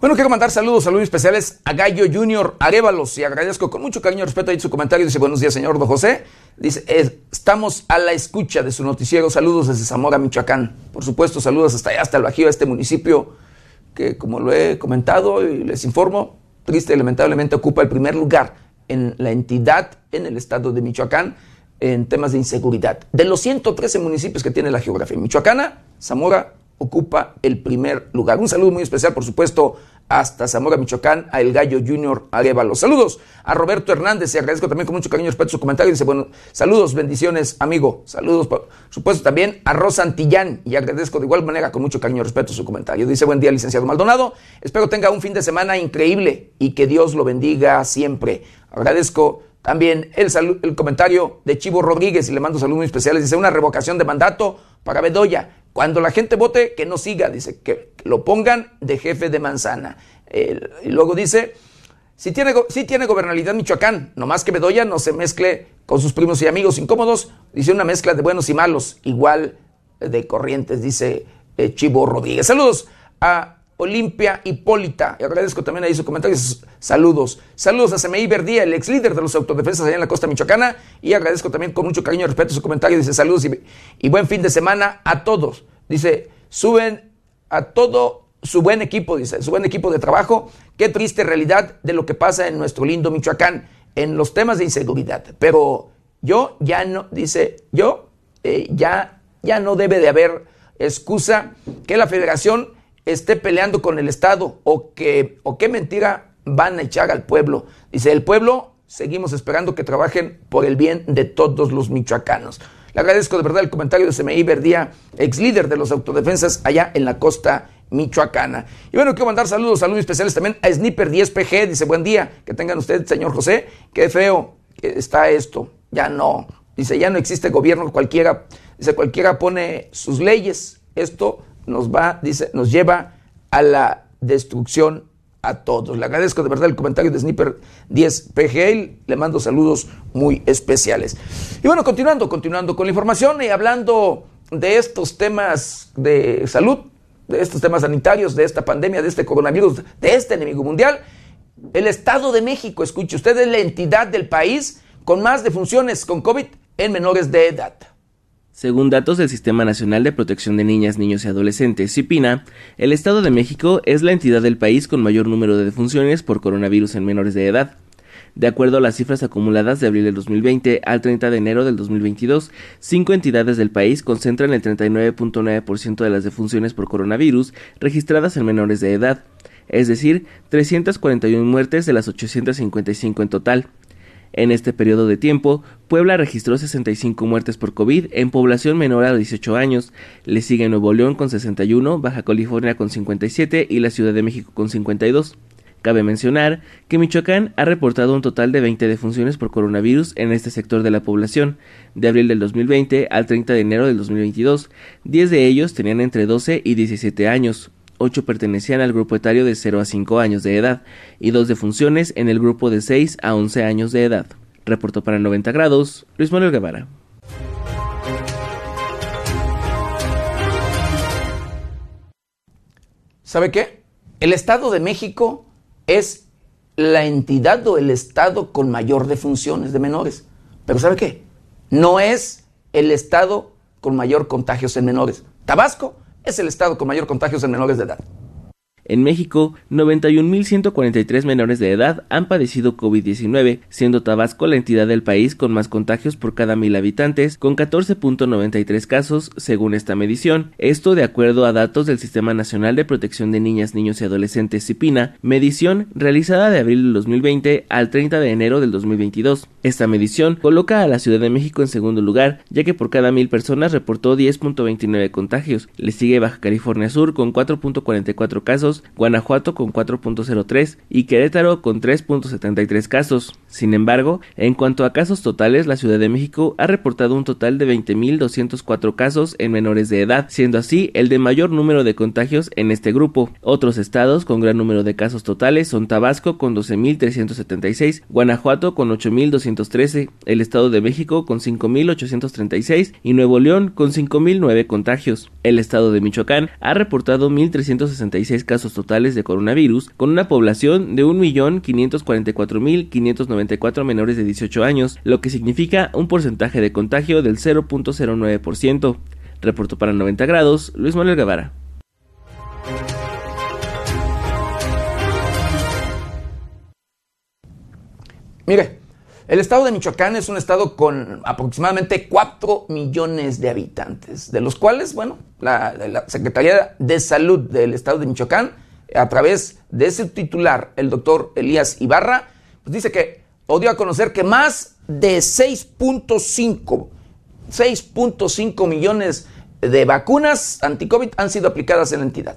Bueno, quiero mandar saludos, saludos especiales a Gallo Junior Arévalos y agradezco con mucho cariño y respeto ahí su comentario. Dice, buenos días, señor Don José. Dice, estamos a la escucha de su noticiero. Saludos desde Zamora, Michoacán. Por supuesto, saludos hasta allá, hasta el Bajío, este municipio que, como lo he comentado y les informo, triste y lamentablemente ocupa el primer lugar en la entidad en el estado de Michoacán en temas de inseguridad. De los 113 municipios que tiene la geografía michoacana, Zamora ocupa el primer lugar. Un saludo muy especial, por supuesto, hasta Zamora, Michoacán, a El Gallo Junior Arevalo. Saludos a Roberto Hernández y agradezco también con mucho cariño y respeto su comentario. Dice, bueno, saludos, bendiciones, amigo. Saludos, por supuesto, también a Rosa Antillán y agradezco de igual manera con mucho cariño y respeto su comentario. Dice, buen día, licenciado Maldonado. Espero tenga un fin de semana increíble y que Dios lo bendiga siempre. Agradezco también el, el comentario de Chivo Rodríguez y le mando saludos muy especiales. Dice, una revocación de mandato para Bedoya cuando la gente vote, que no siga, dice, que lo pongan de jefe de manzana. y luego dice, si tiene, si tiene gobernabilidad Michoacán, nomás que Bedoya no se mezcle con sus primos y amigos incómodos, dice una mezcla de buenos y malos, igual de corrientes, dice eh, Chivo Rodríguez. Saludos a Olimpia Hipólita. Y agradezco también ahí su comentario. Saludos. Saludos a Semeí Verdía, el ex líder de los autodefensas allá en la costa michoacana. Y agradezco también con mucho cariño y respeto su comentario. Dice saludos y, buen fin de semana a todos. Dice, suben a todo su buen equipo, dice, su buen equipo de trabajo. Qué triste realidad de lo que pasa en nuestro lindo Michoacán en los temas de inseguridad. Pero yo ya no, dice, yo eh, ya, ya no debe de haber excusa que la federación esté peleando con el Estado o que o qué mentira van a echar al pueblo. Dice, el pueblo seguimos esperando que trabajen por el bien de todos los michoacanos. Le agradezco de verdad el comentario de CMI Verdía, ex líder de los autodefensas allá en la costa michoacana. Y bueno, quiero mandar saludos, saludos especiales también a Sniper 10PG. Dice, buen día, que tengan ustedes, señor José. Qué feo que está esto. Ya no. Dice, ya no existe gobierno cualquiera. Dice, cualquiera pone sus leyes. Esto nos va, dice, nos lleva a la destrucción a todos. Le agradezco de verdad el comentario de Sniper 10 PGL, le mando saludos muy especiales. Y bueno, continuando, continuando con la información y hablando de estos temas de salud, de estos temas sanitarios, de esta pandemia, de este coronavirus, de este enemigo mundial, el Estado de México, escuche usted, es la entidad del país con más defunciones con COVID en menores de edad. Según datos del Sistema Nacional de Protección de Niñas, Niños y Adolescentes, CIPINA, el Estado de México es la entidad del país con mayor número de defunciones por coronavirus en menores de edad. De acuerdo a las cifras acumuladas de abril del 2020 al 30 de enero del 2022, cinco entidades del país concentran el 39.9% de las defunciones por coronavirus registradas en menores de edad, es decir, 341 muertes de las 855 en total. En este periodo de tiempo, Puebla registró 65 muertes por COVID en población menor a 18 años. Le sigue Nuevo León con 61, Baja California con 57 y la Ciudad de México con 52. Cabe mencionar que Michoacán ha reportado un total de 20 defunciones por coronavirus en este sector de la población, de abril del 2020 al 30 de enero del 2022. 10 de ellos tenían entre 12 y 17 años, 8 pertenecían al grupo etario de 0 a 5 años de edad y 2 defunciones en el grupo de 6 a 11 años de edad. Reportó para 90 grados Luis Manuel Guevara. ¿Sabe qué? El Estado de México es la entidad o el Estado con mayor defunciones de menores. Pero ¿sabe qué? No es el Estado con mayor contagios en menores. Tabasco es el estado con mayor contagios en menores de edad. En México, 91.143 menores de edad han padecido COVID-19, siendo Tabasco la entidad del país con más contagios por cada mil habitantes, con 14.93 casos según esta medición. Esto de acuerdo a datos del Sistema Nacional de Protección de Niñas, Niños y Adolescentes CIPINA, medición realizada de abril del 2020 al 30 de enero del 2022. Esta medición coloca a la Ciudad de México en segundo lugar, ya que por cada mil personas reportó 10.29 contagios. Le sigue Baja California Sur con 4.44 casos Guanajuato con 4.03 y Querétaro con 3.73 casos. Sin embargo, en cuanto a casos totales, la Ciudad de México ha reportado un total de 20.204 casos en menores de edad, siendo así el de mayor número de contagios en este grupo. Otros estados con gran número de casos totales son Tabasco con 12.376, Guanajuato con 8.213, el Estado de México con 5.836 y Nuevo León con 5.009 contagios. El Estado de Michoacán ha reportado 1.366 casos totales de coronavirus, con una población de 1.544.594 menores de 18 años, lo que significa un porcentaje de contagio del 0.09%. Reportó para 90 grados Luis Manuel Guevara. Mire, el estado de Michoacán es un estado con aproximadamente 4 millones de habitantes, de los cuales, bueno, la, Secretaría de Salud del estado de Michoacán, a través de su titular, el doctor Elías Ibarra, pues dice que dio a conocer que más de 6.5 6.5 millones de vacunas anti-COVID han sido aplicadas en la entidad.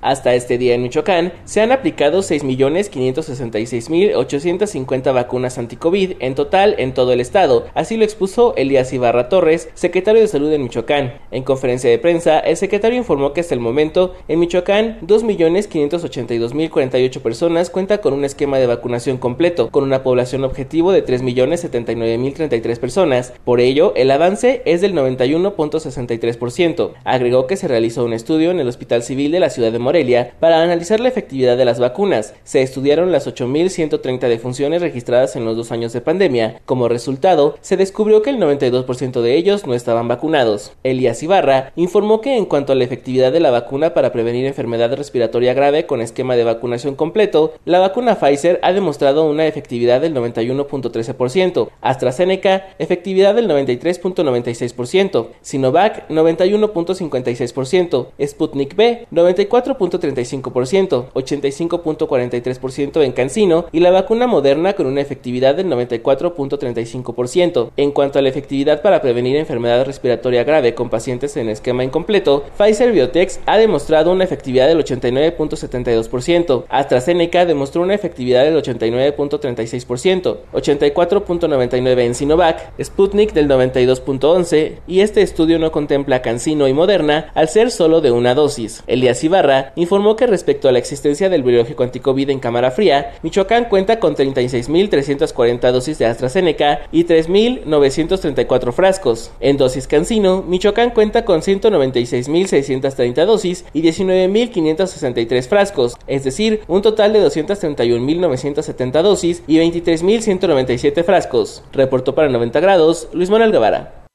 Hasta este día en Michoacán se han aplicado 6.566.850 vacunas anti-COVID en total en todo el estado, así lo expuso Elías Ibarra Torres, secretario de Salud en Michoacán. En conferencia de prensa, el secretario informó que hasta el momento en Michoacán 2.582.048 personas cuentan con un esquema de vacunación completo, con una población objetivo de 3.079.033 personas. Por ello, el avance es del 91.63%. Agregó que se realizó un estudio en el Hospital Civil de la Ciudad de Morelia para analizar la efectividad de las vacunas. Se estudiaron las 8.130 defunciones registradas en los dos años de pandemia. Como resultado, se descubrió que el 92% de ellos no estaban vacunados. Elías Ibarra informó que en cuanto a la efectividad de la vacuna para prevenir enfermedad respiratoria grave con esquema de vacunación completo, la vacuna Pfizer ha demostrado una efectividad del 91.13%, AstraZeneca efectividad del 93.96%, Sinovac 91.56%, Sputnik B 94 89.35%, 85.43% en Cancino y la vacuna moderna con una efectividad del 94.35%. En cuanto a la efectividad para prevenir enfermedad respiratoria grave con pacientes en esquema incompleto, Pfizer Biotech ha demostrado una efectividad del 89.72%, AstraZeneca demostró una efectividad del 89.36%, 84.99% en Sinovac, Sputnik del 92.11% y este estudio no contempla Cancino y Moderna al ser solo de una dosis. Elías Ibarra informó que respecto a la existencia del biológico anticovid en cámara fría, Michoacán cuenta con 36.340 dosis de AstraZeneca y 3.934 frascos. En dosis Cancino, Michoacán cuenta con 196.630 dosis y 19.563 frascos, es decir, un total de 231.970 dosis y 23.197 frascos. Reportó para 90 grados Luis Manuel Guevara.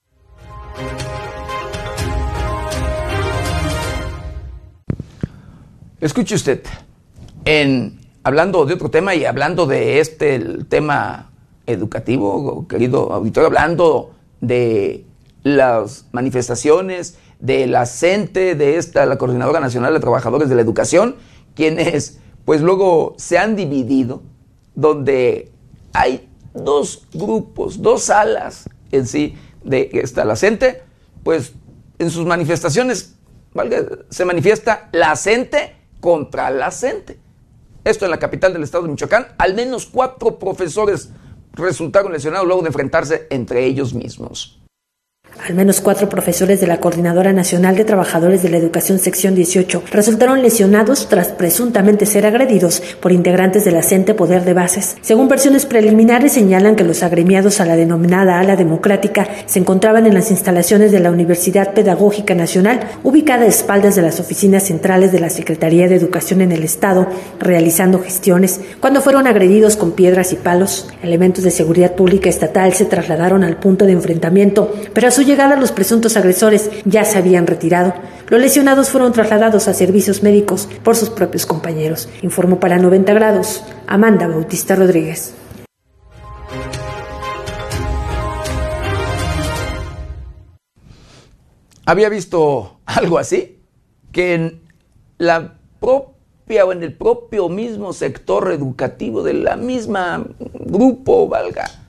Escuche usted, en, hablando de otro tema y hablando de este el tema educativo, querido auditorio, hablando de las manifestaciones de la CENTE, de esta, la Coordinadora Nacional de Trabajadores de la Educación, quienes pues luego se han dividido, donde hay dos grupos, dos alas en sí de esta, la CENTE, pues en sus manifestaciones se manifiesta la CENTE contra la CENTE. Esto en la capital del estado de Michoacán, al menos cuatro profesores resultaron lesionados luego de enfrentarse entre ellos mismos. Al menos cuatro profesores de la Coordinadora Nacional de Trabajadores de la Educación Sección 18 resultaron lesionados tras presuntamente ser agredidos por integrantes de la CENTE Poder de Bases. Según versiones preliminares señalan que los agremiados a la denominada ala democrática se encontraban en las instalaciones de la Universidad Pedagógica Nacional, ubicada a espaldas de las oficinas centrales de la Secretaría de Educación en el Estado, realizando gestiones, cuando fueron agredidos con piedras y palos. Elementos de seguridad pública estatal se trasladaron al punto de enfrentamiento, pero a su llegada los presuntos agresores ya se habían retirado. Los lesionados fueron trasladados a servicios médicos por sus propios compañeros, informó para 90 grados Amanda Bautista Rodríguez. Había visto algo así, que en la propia o en el propio mismo sector educativo de la misma grupo, valga,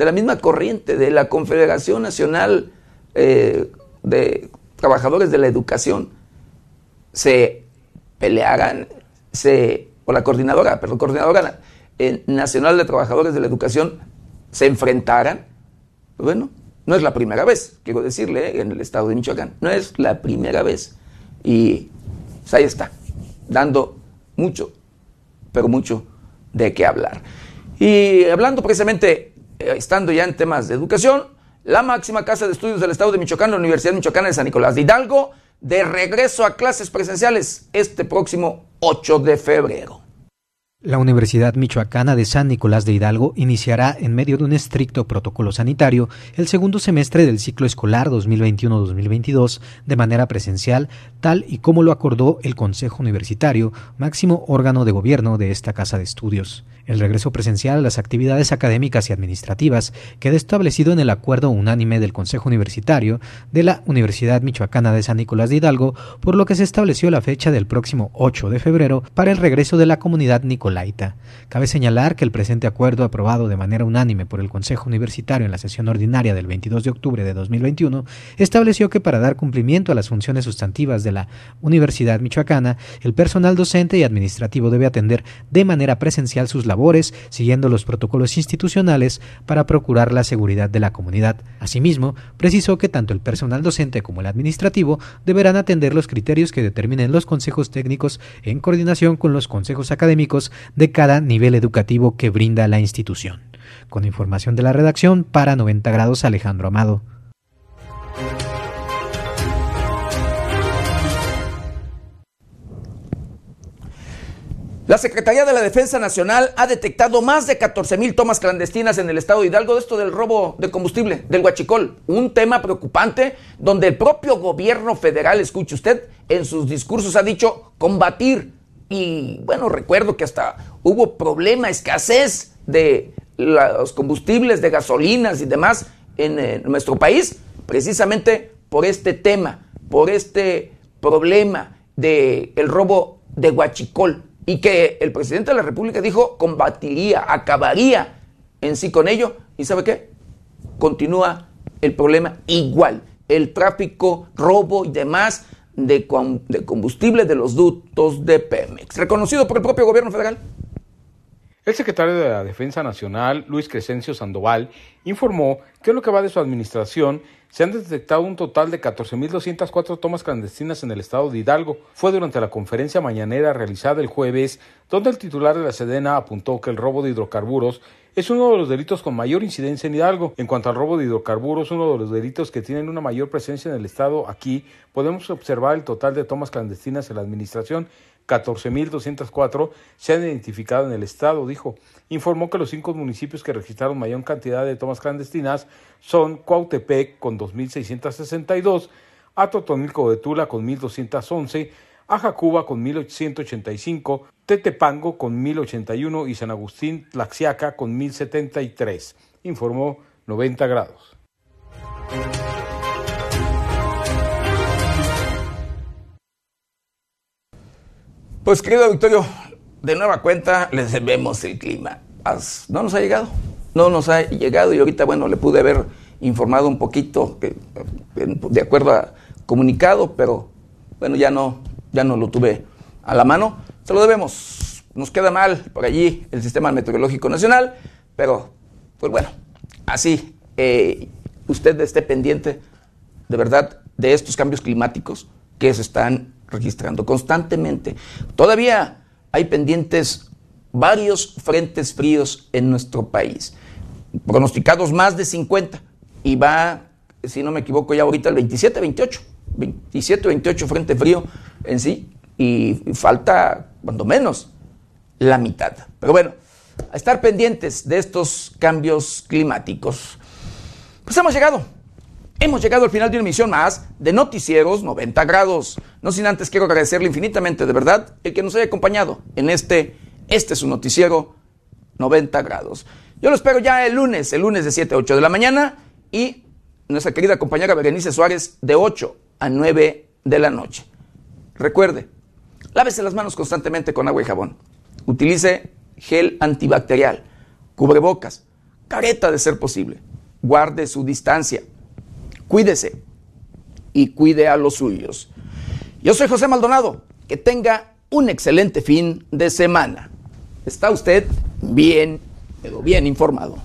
de la misma corriente, de la Confederación Nacional eh, de Trabajadores de la Educación, se pelearan, se, o la coordinadora, pero coordinadora eh, nacional de trabajadores de la educación se enfrentaran, bueno, no es la primera vez, quiero decirle, eh, en el estado de Michoacán, no es la primera vez. Y pues, ahí está, dando mucho, pero mucho de qué hablar. Y hablando precisamente estando ya en temas de educación, la máxima casa de estudios del estado de Michoacán, la Universidad Michoacana de San Nicolás de Hidalgo, de regreso a clases presenciales este próximo 8 de febrero. La Universidad Michoacana de San Nicolás de Hidalgo iniciará, en medio de un estricto protocolo sanitario, el segundo semestre del ciclo escolar 2021-2022 de manera presencial, tal y como lo acordó el Consejo Universitario, máximo órgano de gobierno de esta casa de estudios. El regreso presencial a las actividades académicas y administrativas quedó establecido en el acuerdo unánime del Consejo Universitario de la Universidad Michoacana de San Nicolás de Hidalgo, por lo que se estableció la fecha del próximo 8 de febrero para el regreso de la comunidad nicolaita. Cabe señalar que el presente acuerdo aprobado de manera unánime por el Consejo Universitario en la sesión ordinaria del 22 de octubre de 2021 estableció que para dar cumplimiento a las funciones sustantivas de la Universidad Michoacana, el personal docente y administrativo debe atender de manera presencial sus labores, siguiendo los protocolos institucionales para procurar la seguridad de la comunidad. Asimismo, precisó que tanto el personal docente como el administrativo deberán atender los criterios que determinen los consejos técnicos en coordinación con los consejos académicos de cada nivel educativo que brinda la institución. Con información de la redacción para 90 grados Alejandro Amado. La Secretaría de la Defensa Nacional ha detectado más de 14 mil tomas clandestinas en el estado de Hidalgo de esto del robo de combustible, del huachicol. Un tema preocupante donde el propio gobierno federal, escuche usted, en sus discursos ha dicho combatir. Y bueno, recuerdo que hasta hubo problema, escasez de los combustibles, de gasolinas y demás en, en nuestro país, precisamente por este tema, por este problema del el robo de Huachicol y que el presidente de la República dijo combatiría, acabaría en sí con ello. ¿Y sabe qué? Continúa el problema igual. El tráfico, robo y demás de, de combustible de los ductos de Pemex, reconocido por el propio gobierno federal. El secretario de la Defensa Nacional, Luis Crescencio Sandoval, informó que en lo que va de su administración se han detectado un total de 14.204 tomas clandestinas en el estado de Hidalgo. Fue durante la conferencia mañanera realizada el jueves, donde el titular de la Sedena apuntó que el robo de hidrocarburos es uno de los delitos con mayor incidencia en Hidalgo. En cuanto al robo de hidrocarburos, uno de los delitos que tienen una mayor presencia en el estado aquí, podemos observar el total de tomas clandestinas en la administración 14.204 se han identificado en el estado, dijo. Informó que los cinco municipios que registraron mayor cantidad de tomas clandestinas son Cuautepec con 2.662, Atotonilco de Tula con 1.211, Ajacuba con 1.885, Tetepango con 1.081 y San Agustín Tlaxiaca con 1.073, informó 90 grados. Pues querido Victorio, de nueva cuenta les debemos el clima. No nos ha llegado, no nos ha llegado y ahorita, bueno, le pude haber informado un poquito de acuerdo a comunicado, pero bueno, ya no, ya no lo tuve a la mano. Se lo debemos. Nos queda mal por allí el Sistema Meteorológico Nacional, pero pues bueno, así eh, usted esté pendiente de verdad de estos cambios climáticos que se están registrando constantemente. Todavía hay pendientes varios frentes fríos en nuestro país, pronosticados más de 50 y va, si no me equivoco, ya ahorita el 27, 28, 27, 28 frente frío en sí y falta cuando menos la mitad. Pero bueno, a estar pendientes de estos cambios climáticos. Pues hemos llegado Hemos llegado al final de una emisión más de Noticieros 90 grados. No sin antes quiero agradecerle infinitamente de verdad el que nos haya acompañado en este, este es un noticiero 90 grados. Yo lo espero ya el lunes, el lunes de 7 a 8 de la mañana y nuestra querida compañera Berenice Suárez de 8 a 9 de la noche. Recuerde, lávese las manos constantemente con agua y jabón. Utilice gel antibacterial, cubrebocas, careta de ser posible. Guarde su distancia Cuídese y cuide a los suyos. Yo soy José Maldonado. Que tenga un excelente fin de semana. Está usted bien, pero bien informado.